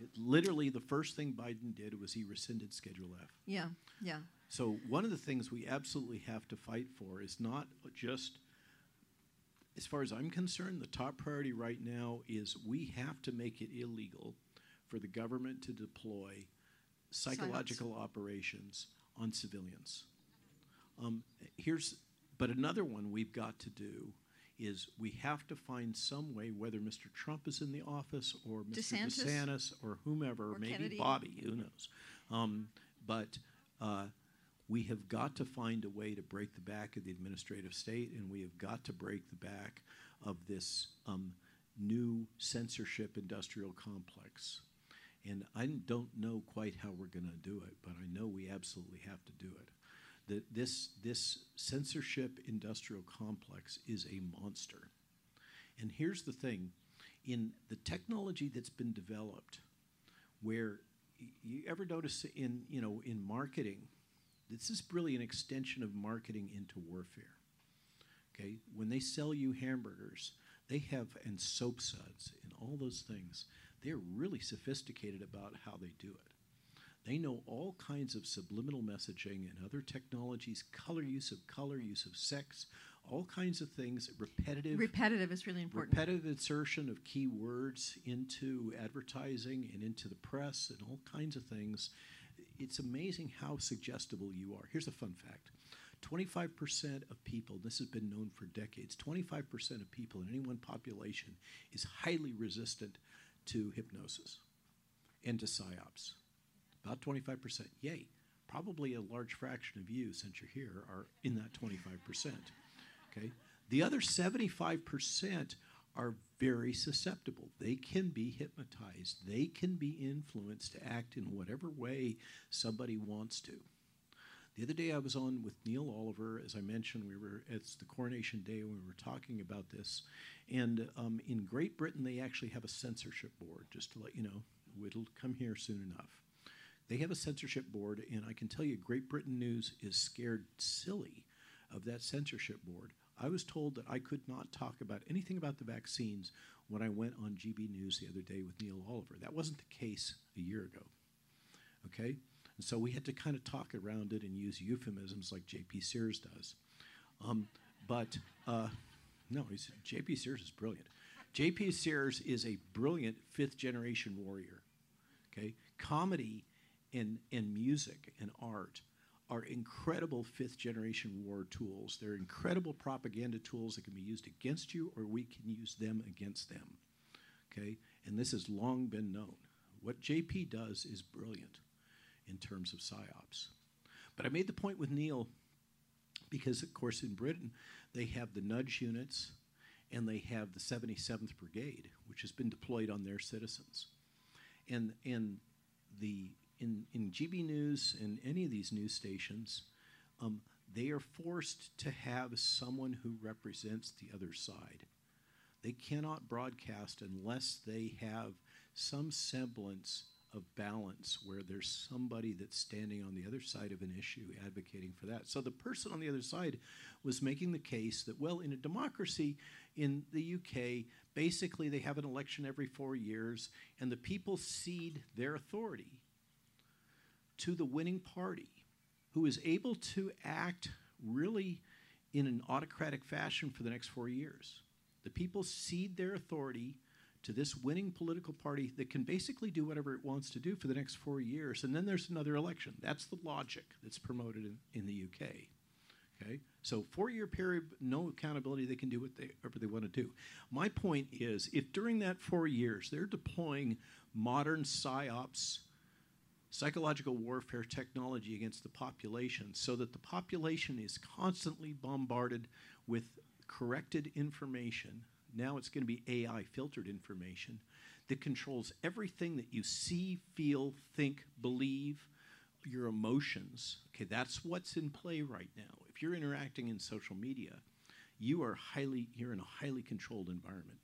It, literally, the first thing Biden did was he rescinded Schedule F. yeah, yeah, So one of the things we absolutely have to fight for is not just, as far as I'm concerned, the top priority right now is we have to make it illegal for the government to deploy psychological operations on civilians. Um, here's, but another one we've got to do is we have to find some way, whether Mr. Trump is in the office or Mr. DeSantis. DeSantis or whomever, Or maybe Kennedy. Bobby, who knows. Um, but uh, we have got to find a way to break the back of the administrative state, and we have got to break the back of this um, new censorship industrial complex. And I don't know quite how we're going to do it, but I know we absolutely have to do it. That this this censorship industrial complex is a monster. And here's the thing: in the technology that's been developed, where you ever notice in you know in marketing, this is really an extension of marketing into warfare. Okay, when they sell you hamburgers, they have and soap suds and all those things. They're really sophisticated about how they do it. They know all kinds of subliminal messaging and other technologies, color use of color, use of sex, all kinds of things, repetitive repetitive is really important. repetitive insertion of key words into advertising and into the press and all kinds of things. It's amazing how suggestible you are. Here's a fun fact 25% of people, this has been known for decades, 25% of people in any one population is highly resistant to hypnosis and to psyops. About 25%. Yay. Probably a large fraction of you, since you're here, are in that 25%. Okay? The other 75% are very susceptible. They can be hypnotized. They can be influenced to act in whatever way somebody wants to. The other day I was on with Neil Oliver. As I mentioned, we were it's the coronation day when we were talking about this. And um, in Great Britain, they actually have a censorship board. Just to let you know, it'll come here soon enough. They have a censorship board, and I can tell you, Great Britain News is scared silly of that censorship board. I was told that I could not talk about anything about the vaccines when I went on GB News the other day with Neil Oliver. That wasn't the case a year ago. Okay? And so we had to kind of talk around it and use euphemisms like J.P. Sears does. Um, but uh, no, J.P. Sears is brilliant. J.P. Sears is a brilliant fifth generation warrior. Okay, comedy and and music and art are incredible fifth generation war tools. They're incredible propaganda tools that can be used against you, or we can use them against them. Okay, and this has long been known. What JP does is brilliant in terms of psyops. But I made the point with Neil because, of course, in Britain they have the nudge units and they have the 77th Brigade, which has been deployed on their citizens. And, and the, in, in GB News and any of these news stations, um, they are forced to have someone who represents the other side. They cannot broadcast unless they have some semblance of balance where there's somebody that's standing on the other side of an issue advocating for that. So the person on the other side was making the case that, well, in a democracy in the UK, basically they have an election every four years, and the people cede their authority to the winning party who is able to act really in an autocratic fashion for the next four years. The people cede their authority to this winning political party that can basically do whatever it wants to do for the next four years, and then there's another election. That's the logic that's promoted in, in the UK. Okay, so four-year period, no accountability. They can do whatever they want to do. My point is, if during that four years they're deploying modern psyops, psychological warfare technology against the population, so that the population is constantly bombarded with corrected information now it's going to be AI filtered information that controls everything that you see, feel, think, believe, your emotions. Okay, that's what's in play right now. If you're interacting in social media, you are highly you're in a highly controlled environment.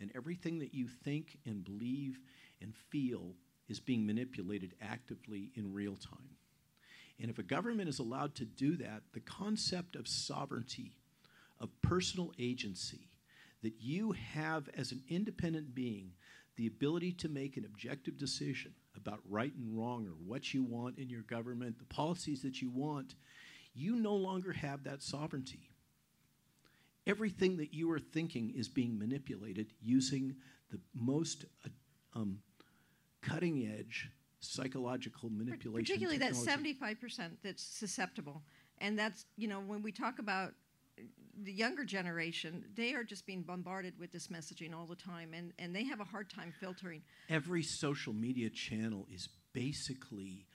And everything that you think and believe and feel is being manipulated actively in real time. And if a government is allowed to do that, the concept of sovereignty, of personal agency, that you have, as an independent being, the ability to make an objective decision about right and wrong or what you want in your government, the policies that you want, you no longer have that sovereignty. Everything that you are thinking is being manipulated using the most uh, um, cutting edge psychological manipulation. Particularly technology. that 75% that's susceptible. And that's, you know, when we talk about the younger generation, they are just being bombarded with this messaging all the time, and, and they have a hard time filtering. Every social media channel is basically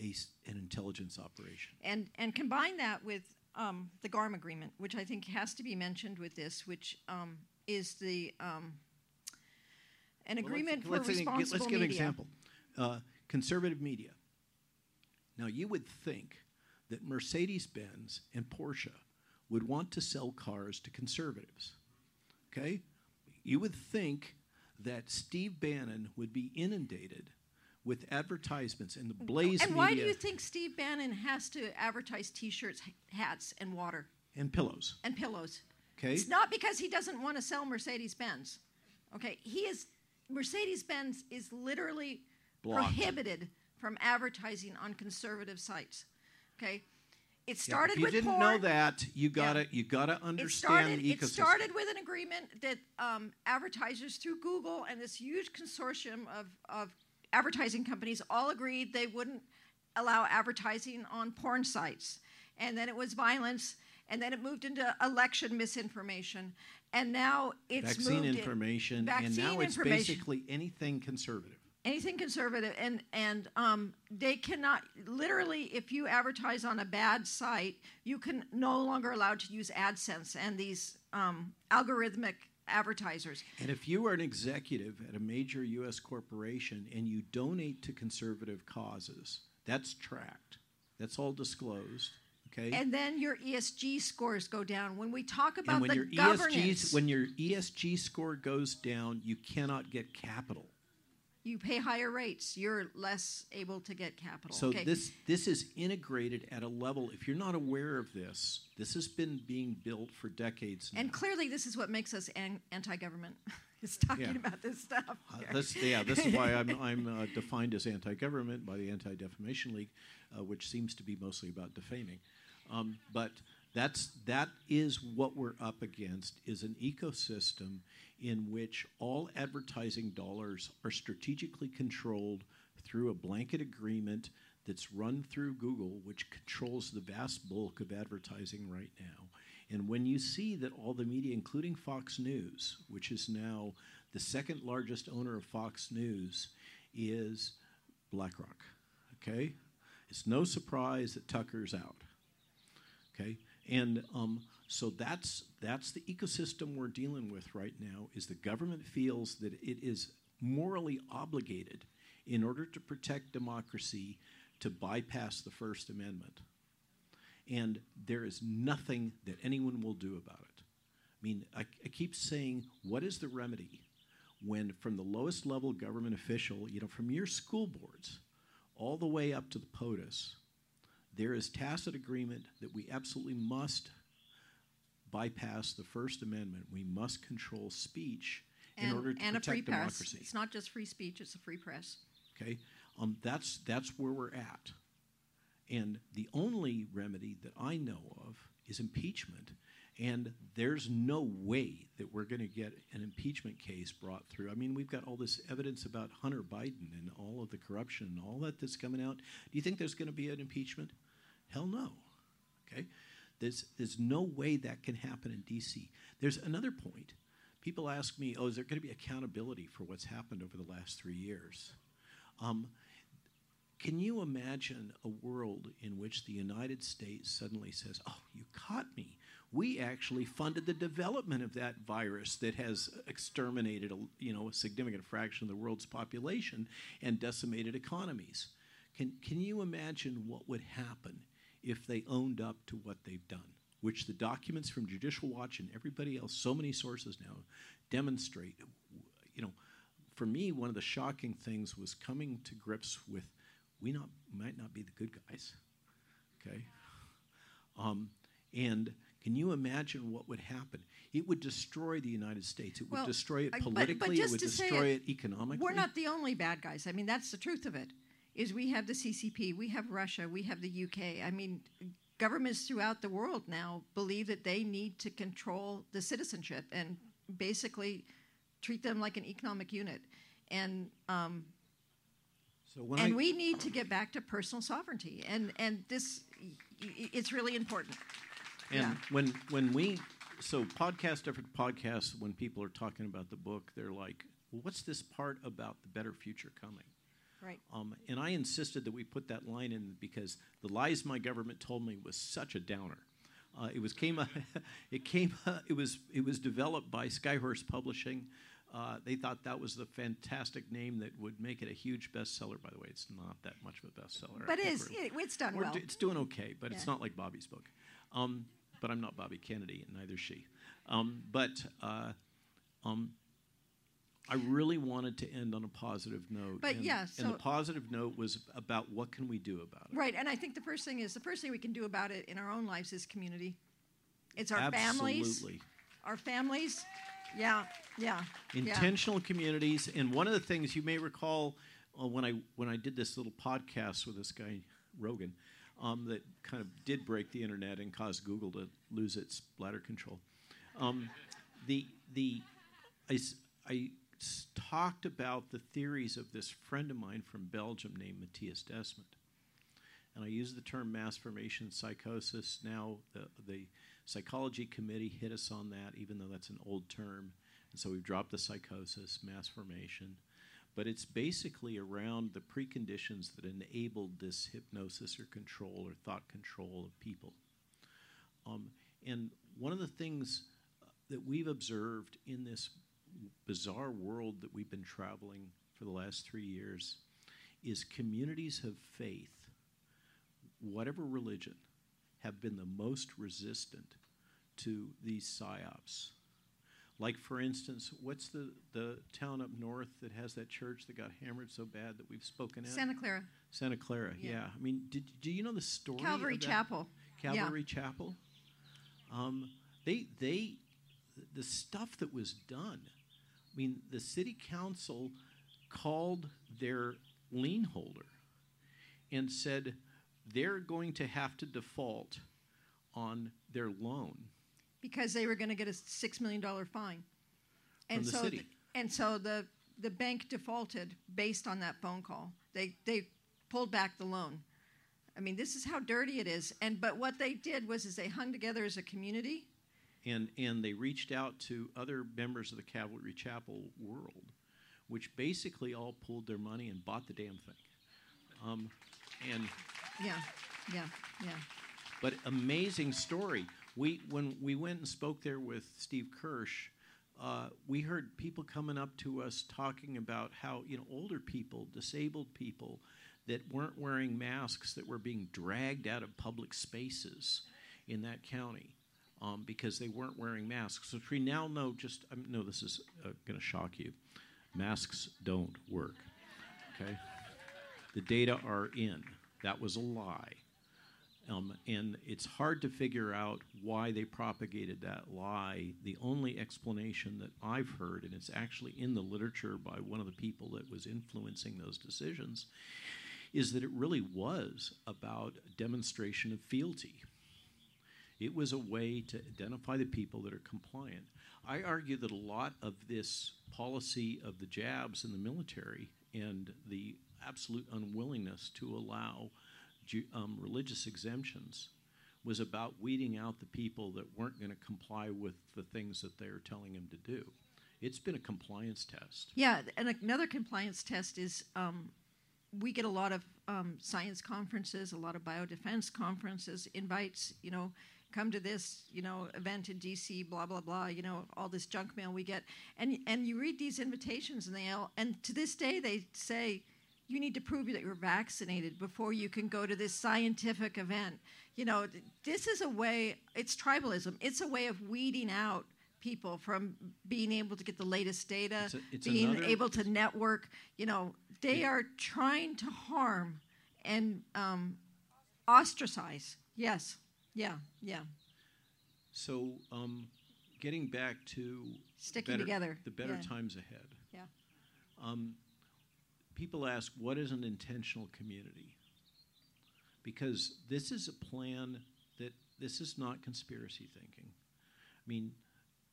a, an intelligence operation. And, and combine that with um, the GARM agreement, which I think has to be mentioned with this, which um, is the um, an Well, let's, for let's, responsible let's give an example. Uh, conservative media. Now, you would think that Mercedes Benz and Porsche would want to sell cars to conservatives. Okay? You would think that Steve Bannon would be inundated with advertisements in the Blaze And why do you think Steve Bannon has to advertise T-shirts, hats, and water and pillows. and pillows? Okay? It's not because he doesn't want to sell Mercedes Benz. Okay, he is Mercedes Benz is literally Blocked. prohibited from advertising on conservative sites. Okay, it Yeah, started if you with didn't porn. know that, you gotta you gotta It understand started, the it ecosystem. started with an agreement that um, advertisers through Google and this huge consortium of, of advertising companies all agreed they wouldn't allow advertising on porn sites. And then it was violence, and then it moved into election misinformation. And now it's vaccine moved in- information, and now it's basically anything conservative. anything conservative and and um, they cannot literally if you advertise on a bad site you can no longer allowed to use adsense and these um, algorithmic advertisers And if you are an executive at a major U.S. corporation and you donate to conservative causes, that's tracked. That's all disclosed. Okay. and then your esg scores go down when we talk about And when the your governance ESG when your ESG score goes down, you cannot get capital. you pay higher rates you're less able to get capital So okay? this this is integrated at a level. If you're not aware of this, this has been being built for decades. Now. and clearly this is what makes us an- anti-government (laughs) is talking Yeah. about this stuff Uh, this, yeah, this is why I'm, I'm uh, defined as anti-government by the Anti-Defamation League, uh, which seems to be mostly about defaming. Um, but That's that is what we're up against is an ecosystem in which all advertising dollars are strategically controlled through a blanket agreement that's run through Google, which controls the vast bulk of advertising right now. And when you see that all the media, including Fox News, which is now the second largest owner of Fox News, is BlackRock. Okay? It's no surprise that Tucker's out. Okay? And um, so that's that's the ecosystem we're dealing with right now. Is the government feels that it is morally obligated, in order to protect democracy, to bypass the First Amendment, and there is nothing that anyone will do about it. I mean, I, I keep saying, what is the remedy? When from the lowest level government official, you know, from your school boards, all the way up to the POTUS, there is tacit agreement that we absolutely must bypass the First Amendment. We must control speech and, in order to and a free protect press. democracy. It's not just free speech; it's a free press. Okay, um, that's that's where we're at, and the only remedy that I know of is impeachment. And there's no way that we're going to get an impeachment case brought through. I mean, we've got all this evidence about Hunter Biden and all of the corruption and all that that's coming out. Do you think there's going to be an impeachment? Hell no. Okay? There's, there's no way that can happen in D.C. There's another point. People ask me, oh, is there going to be accountability for what's happened over the last three years? Um, can you imagine a world in which the United States suddenly says, oh, you caught me? We actually funded the development of that virus that has exterminated a, you know, a significant fraction of the world's population and decimated economies. Can, can you imagine what would happen if they owned up to what they've done? Which the documents from Judicial Watch and everybody else, so many sources now, demonstrate. You know, for me, one of the shocking things was coming to grips with we not might not be the good guys. Okay, um, and can you imagine what would happen? It would destroy the United States. It would Well, destroy it I- but- but politically. it would destroy it, it, economically. We're not the only bad guys. I mean, that's the truth of it. Is we have the CCP, we have Russia, we have the UK. I mean, governments throughout the world now believe that they need to control the citizenship and basically treat them like an economic unit. And um, So when and I, we need to get back to personal sovereignty. And and this, it's really important. And Yeah. when when we so podcast after podcast, when people are talking about the book, they're like, well, "What's this part about the better future coming?" Right. Um, and I insisted that we put that line in because the lies my government told me was such a downer. Uh, it was came (laughs) it came it was it was developed by Skyhorse Publishing. Uh, they thought that was the fantastic name that would make it a huge bestseller. By the way, it's not that much of a bestseller. But it is, it, it's done we're well. do- it's doing okay, but it's not like Bobby's book. Um, but I'm not Bobby Kennedy, and neither is she. Um, but uh, um, I really wanted to end on a positive note. But and, yeah, and the positive note was about what can we do about it. Right, and I think the first thing is the first thing we can do about it in our own lives is community. It's our families, Absolutely. our families. Yeah, yeah, yeah. Intentional communities, and one of the things you may recall uh, when I when I did this little podcast with this guy Rogan, um, that kind of did break the internet and caused Google to lose its bladder control. Um, the the I, I talked about the theories of this friend of mine from Belgium named Mattias Desmet, and I used the term mass formation psychosis. Now the the psychology committee hit us on that, even though that's an old term, and so we've dropped the psychosis, mass formation. But it's basically around the preconditions that enabled this hypnosis or control or thought control of people. Um, and one of the things uh, that we've observed in this bizarre world that we've been traveling for the last three years is communities of faith, whatever religion, have been the most resistant to these psyops. Like, for instance, what's the, the town up north that has that church that got hammered so bad that we've spoken at? Santa Clara, Santa Clara, yeah. Yeah. I mean, did, do you know the story? Calvary? Chapel. Yeah. Calvary Chapel. Um, they they the stuff that was done. I mean, the city council called their lien holder and said they're going to have to default on their loan because they were going to get a six million dollar fine, and the so city. th- and so the the bank defaulted based on that phone call. They they pulled back the loan. I mean, this is how dirty it is. And but what they did was is they hung together as a community. and and they reached out to other members of the Cavalry Chapel world, which basically all pulled their money and bought the damn thing. Um, and Yeah, yeah, yeah. but amazing story. We when we went and spoke there with Steve Kirsch, uh, we heard people coming up to us talking about how you know older people, disabled people, that weren't wearing masks that were being dragged out of public spaces in that county um, because they weren't wearing masks. Which we now know. Just I know this is uh, going to shock you. Masks don't work. Okay, the data are in. That was a lie. Um, and it's hard to figure out why they propagated that lie. The only explanation that I've heard, and it's actually in the literature by one of the people that was influencing those decisions, is that it really was about demonstration of fealty. It was a way to identify the people that are compliant. I argue that a lot of this policy of the jabs in the military and the absolute unwillingness to allow um, religious exemptions was about weeding out the people that weren't going to comply with the things that they were telling them to do. It's been a compliance test. Yeah, and another compliance test is um, we get a lot of um, science conferences, a lot of biodefense conferences, invites, you know, come to this, you know, event in DC, blah blah blah, you know, all this junk mail we get, and and you read these invitations, and they all, and to this day they say. You need to prove that you're vaccinated before you can go to this scientific event. You know, this is a way, it's tribalism. It's a way of weeding out people from being able to get the latest data, It's a- it's being another- able to network. You know, they Yeah. are trying to harm and um, ostracize. Yes, yeah, yeah. So, um, getting back to Sticking better- together, the better yeah. times ahead. Yeah. Um, people ask, what is an intentional community? Because this is a plan that this is not conspiracy thinking. I mean,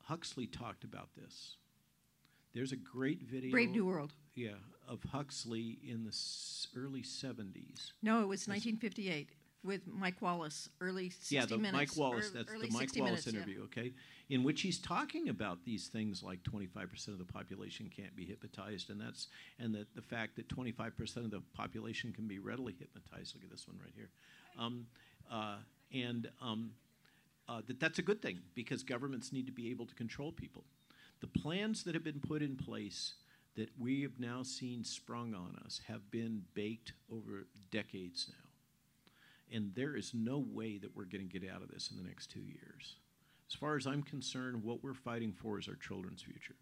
Huxley talked about this. There's a great video. Brave New World. Yeah, of Huxley in the s- early 70s. No, it was 1958 with Mike Wallace. Early 60 yeah, the minutes. Mike Wallace. ear- that's early the Mike Wallace minutes, yeah. interview. Okay, in which he's talking about these things like 25% of the population can't be hypnotized, and that's and that the fact that 25% of the population can be readily hypnotized. Look at this one right here, um, uh, and um, uh, that that's a good thing because governments need to be able to control people. The plans that have been put in place that we have now seen sprung on us have been baked over decades now. And there is no way that we're going to get out of this in the next two years. As far as I'm concerned, what we're fighting for is our children's future.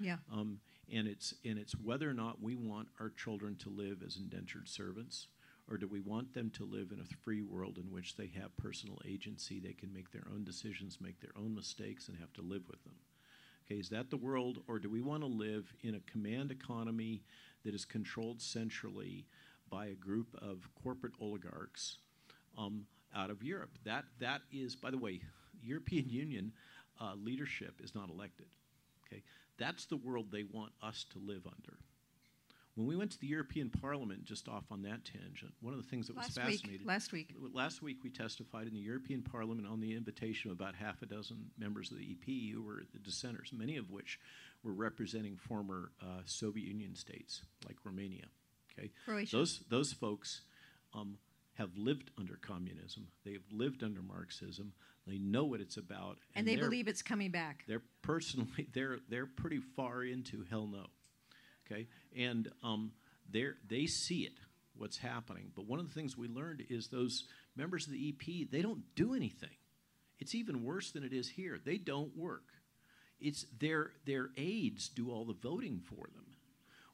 Yeah. Um, and it's and it's whether or not we want our children to live as indentured servants, or do we want them to live in a free world in which they have personal agency, they can make their own decisions, make their own mistakes, and have to live with them. Okay, is that the world, or do we want to live in a command economy that is controlled centrally by a group of corporate oligarchs um, out of Europe? That that is, by the way, European Union uh, leadership is not elected. Okay, that's the world they want us to live under. When we went to the European Parliament, just off on that tangent, one of the things that was Last week. fascinating. Last week. Last week we testified in the European Parliament on the invitation of about half a dozen members of the EP who were the dissenters, many of which were representing former uh, Soviet Union states like Romania. Okay, Croatia. those those folks um, have lived under communism. They have lived under Marxism. They know what it's about, and they they're- believe it's coming back. they're personally (laughs) they're they're pretty far into hell no, okay, and um, they they see it what's happening. But one of the things we learned is those members of the EP they don't do anything. It's even worse than it is here. They don't work. It's their their aides do all the voting for them.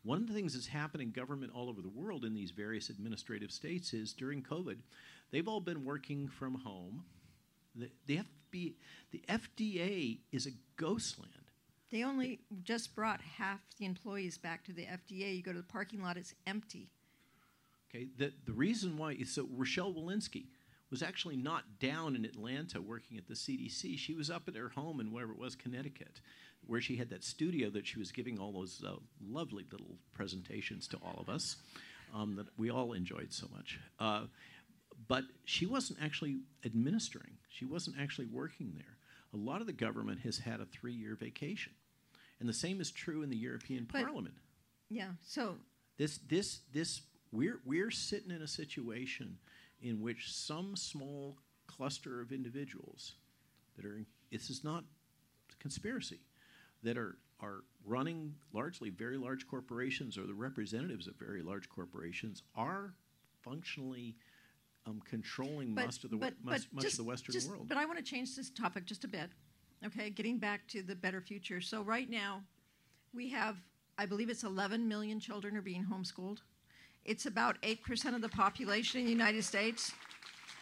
One of the things that's happened in government all over the world in these various administrative states is during COVID, they've all been working from home. The, the, FB, the FDA is a ghost land. They only just brought half the employees back to the FDA. You go to the parking lot, it's empty. Okay, the, the reason why is so Rochelle Walensky was actually not down in Atlanta working at the CDC. She was up at her home in wherever it was, Connecticut, where she had that studio that she was giving all those uh, lovely little presentations to all of us um, that we all enjoyed so much. Uh, but she wasn't actually administering, she wasn't actually working there. A lot of the government has had a three year vacation. And the same is true in the European But- Parliament. Yeah. So This, this, this, we're, we're sitting in a situation in which some small cluster of individuals that are, this is not conspiracy, that are, are running largely very large corporations or the representatives of very large corporations are functionally um, controlling most of the, we- much, much just- of the Western just- world. But I want to change this topic just a bit. Okay, getting back to the better future. So right now, we have, I believe it's 11 million children are being homeschooled. It's about 8% of the population in the United States.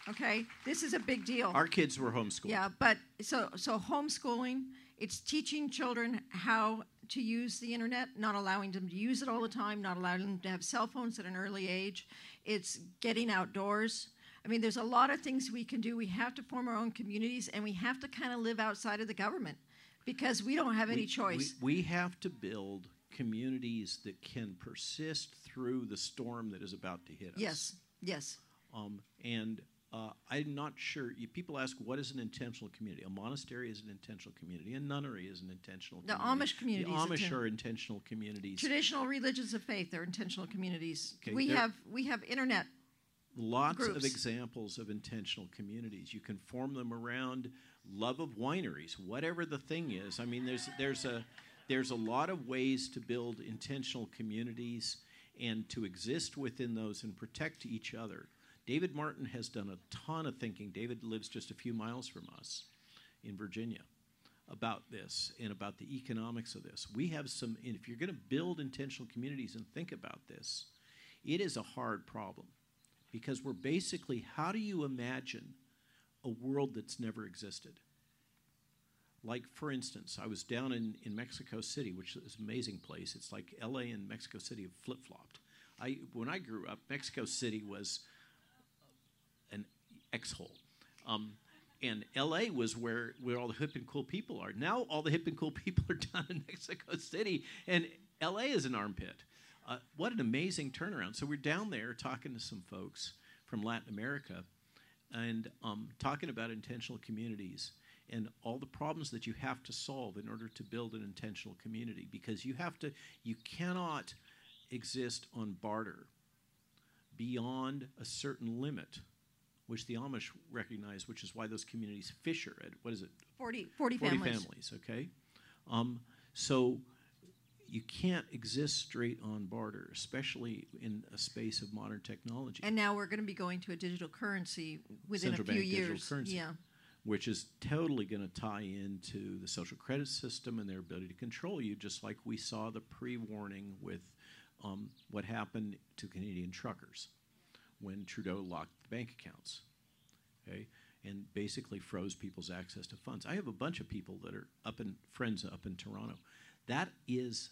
Okay, this is a big deal. Our kids were homeschooled. Yeah, but so so homeschooling, it's teaching children how to use the internet, not allowing them to use it all the time, not allowing them to have cell phones at an early age. It's getting outdoors. I mean, there's a lot of things we can do. We have to form our own communities, and we have to kind of live outside of the government because we don't have any we, choice. We, we have to build communities that can persist through the storm that is about to hit us. yes, yes. Um, and uh, I'm not sure. You, people ask, what is an intentional community? A monastery is an intentional community. A nunnery is an intentional community. The community. Amish community The is Amish inten- are intentional communities. Traditional religions of faith are intentional communities. Okay, we have we have internet. Lots of examples of intentional communities. You can form them around love of wineries, whatever the thing is. I mean, there's there's a there's a lot of ways to build intentional communities and to exist within those and protect each other. David Martin has done a ton of thinking. David lives just a few miles from us in Virginia about this and about the economics of this. We have some, and if you're going to build intentional communities and think about this, it is a hard problem because we're basically, how do you imagine a world that's never existed? Like, for instance, I was down in, in Mexico City, which is an amazing place. It's like LA and Mexico City have flip flopped. I, when I grew up, Mexico City was an X hole. Um, and LA was where, where all the hip and cool people are. Now all the hip and cool (laughs) people are down in Mexico City, and LA is an armpit. Uh, what an amazing turnaround. So we're down there talking to some folks from Latin America and um, talking about intentional communities and all the problems that you have to solve in order to build an intentional community because you have to you cannot exist on barter beyond a certain limit which the Amish recognize which is why those communities fisher at what is it 40, 40, 40 families. families, okay? Um, so you can't exist straight on barter, especially in a space of modern technology, And now we're going to be going to a digital currency within Central a few digital years. currency. Yeah. which is totally going to tie into the social credit system and their ability to control you, just like we saw the pre warning with um, what happened to Canadian truckers when Trudeau locked bank accounts. Okay? And basically froze people's access to funds. I have a bunch of people that are up in friends up in Toronto. That is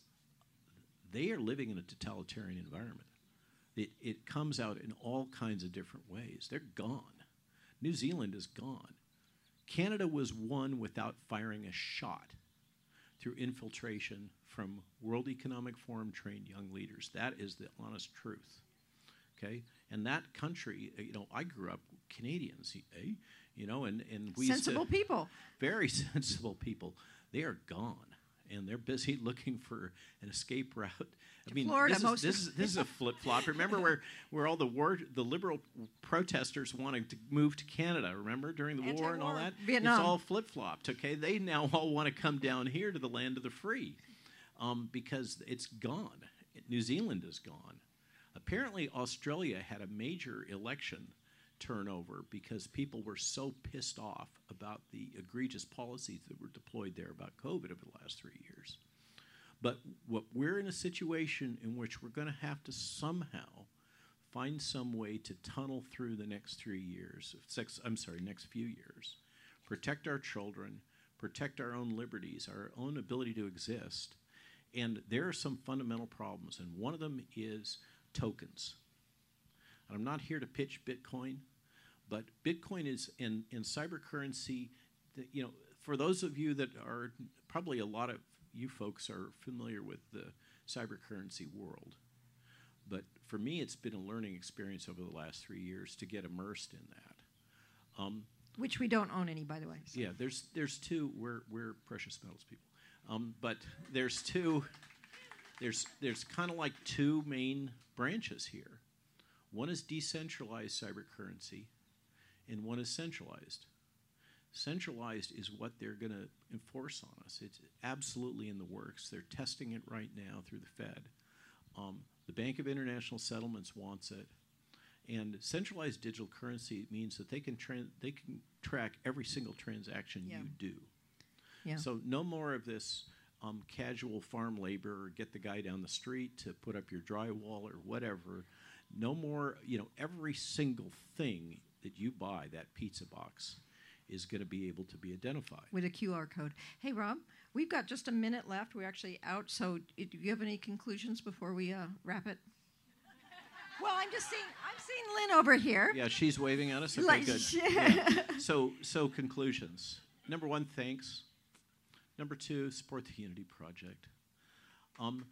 they are living in a totalitarian environment. It, it comes out in all kinds of different ways. They're gone. New Zealand is gone. Canada was won without firing a shot through infiltration from World Economic Forum trained young leaders. That is the honest truth. Okay? And that country, uh, you know, I grew up Canadians, eh? you know, and, and we used to- Sensible people. very (laughs) sensible people. They are gone, and they're busy (laughs) looking for an escape route. I mean, Florida, this, is, most this is this is a flip flop. Remember where where all the war the liberal protesters wanted to move to Canada? Remember during the war and all that? Vietnam. It's all flip flopped. Okay, they now (laughs) all want to come down here to the land of the free, um, because it's gone. New Zealand is gone. Apparently, Australia had a major election turnover because people were so pissed off about the egregious policies that were deployed there about COVID over the last three years. But what we're in a situation in which we're going to have to somehow find some way to tunnel through the next three years. Six, I'm sorry, next few years. Protect our children, protect our own liberties, our own ability to exist. And there are some fundamental problems, and one of them is tokens. And I'm not here to pitch Bitcoin, But Bitcoin is in in cyber currency. You know, for those of you that are probably a lot of you folks are familiar with the cyber currency world. But for me, it's been a learning experience over the last three years to get immersed in that. Um, Which we don't own any, by the way. so. Yeah, there's there's two. We're we're precious metals people, um, but there's two. There's there's kind of like two main branches here. One is decentralized cyber currency, and one is centralized. Centralized is what they're going to enforce on us. It's absolutely in the works. They're testing it right now through the Fed. Um, the Bank of International Settlements wants it, and centralized digital currency means that they can they can track every single transaction Yeah. you do. Yeah. So no more of this um, casual farm labor or get the guy down the street to put up your drywall or whatever. No more, you know, every single thing that you buy, that pizza box, is going to be able to be identified. with a QR code. Hey, Rob, we've got just a minute left. We're actually out. So, do you have any conclusions before we uh, wrap it? Well, I'm just seeing. I'm seeing Lynn over here. Yeah, she's waving at us. Okay, good. Yeah. (laughs) So, so conclusions. Number one, thanks. Number two, support the Unity Project. Um,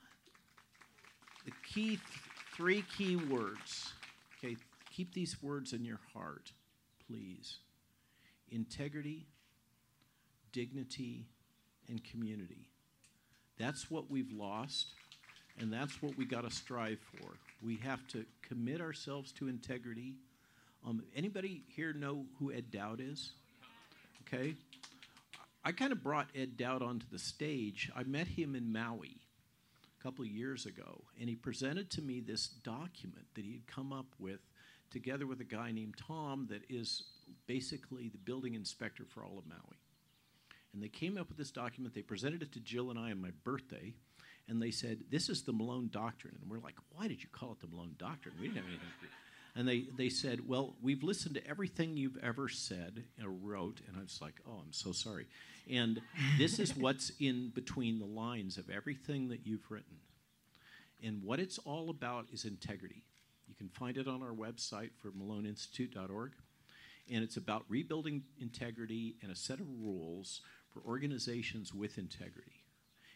the key, th- three key words. Okay, keep these words in your heart, please. Integrity, dignity, and community. That's what we've lost, and that's what we got to strive for. We have to commit ourselves to integrity. Um, anybody here know who Ed Dowd is? Okay. I kind of brought Ed Dowd onto the stage. I met him in Maui a couple of years ago, and he presented to me this document that he had come up with together with a guy named Tom that is basically the building inspector for all of Maui. And they came up with this document. They presented it to Jill and I on my birthday, and they said, "This is the Malone Doctrine." And we're like, "Why did you call it the Malone Doctrine? We didn't have anything." To do." And they, they said, Well, we've listened to everything you've ever said or wrote. And I was like, Oh, I'm so sorry. And this is (laughs) what's in between the lines of everything that you've written. And what it's all about is integrity. You can find it on our website for maloneinstitute.org. And it's about rebuilding integrity and a set of rules for organizations with integrity.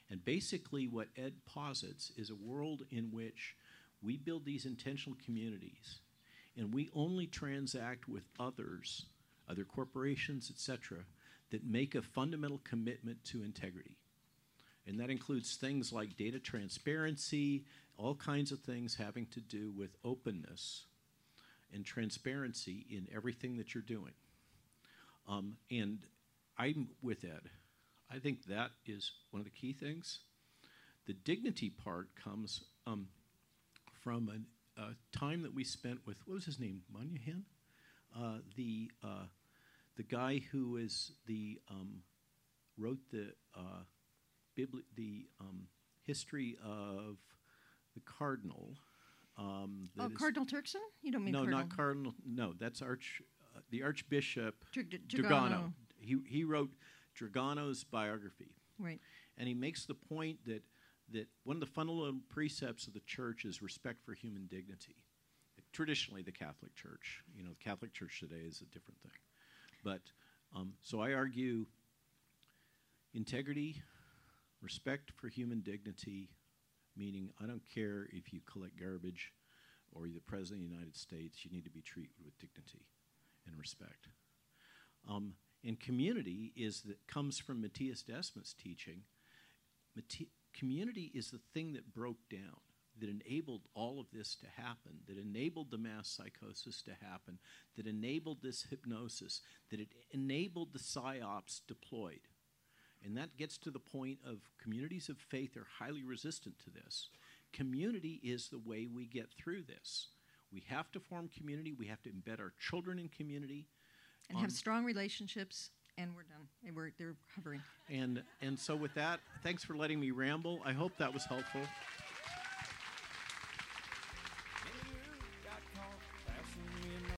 And basically, what Ed posits is a world in which we build these intentional communities and we only transact with others, other corporations, etc., that make a fundamental commitment to integrity. And that includes things like data transparency, all kinds of things having to do with openness and transparency in everything that you're doing. Um, and I'm with Ed. I think that is one of the key things. The dignity part comes um, from an, a time that we spent with what was his name, Moynihan, uh, the uh, the guy who is the um, wrote the uh, bibli- the um, history of the cardinal. Um, Oh, Cardinal Turkson? You don't mean no, Cardinal? not cardinal. No, that's arch uh, the Archbishop Dr- D- Dragano. Dragano. He he wrote Dragano's biography. Right. And he makes the point that, that one of the fundamental precepts of the church is respect for human dignity. Traditionally, the Catholic Church, you know, the Catholic Church today is a different thing. But um, so I argue integrity, respect for human dignity, meaning I don't care if you collect garbage or you're the President of the United States, you need to be treated with dignity and respect. Um, and community is that comes from Mattias Desmet's teaching. Mati- community is the thing that broke down, that enabled all of this to happen, that enabled the mass psychosis to happen, that enabled this hypnosis, that it enabled the psyops deployed. And that gets to the point of communities of faith are highly resistant to this. Community is the way we get through this. We have to form community, we have to embed our children in community. And Um, have strong relationships, and we're done. And we're, they're hovering. And and so with that, thanks for letting me ramble. I hope that was helpful.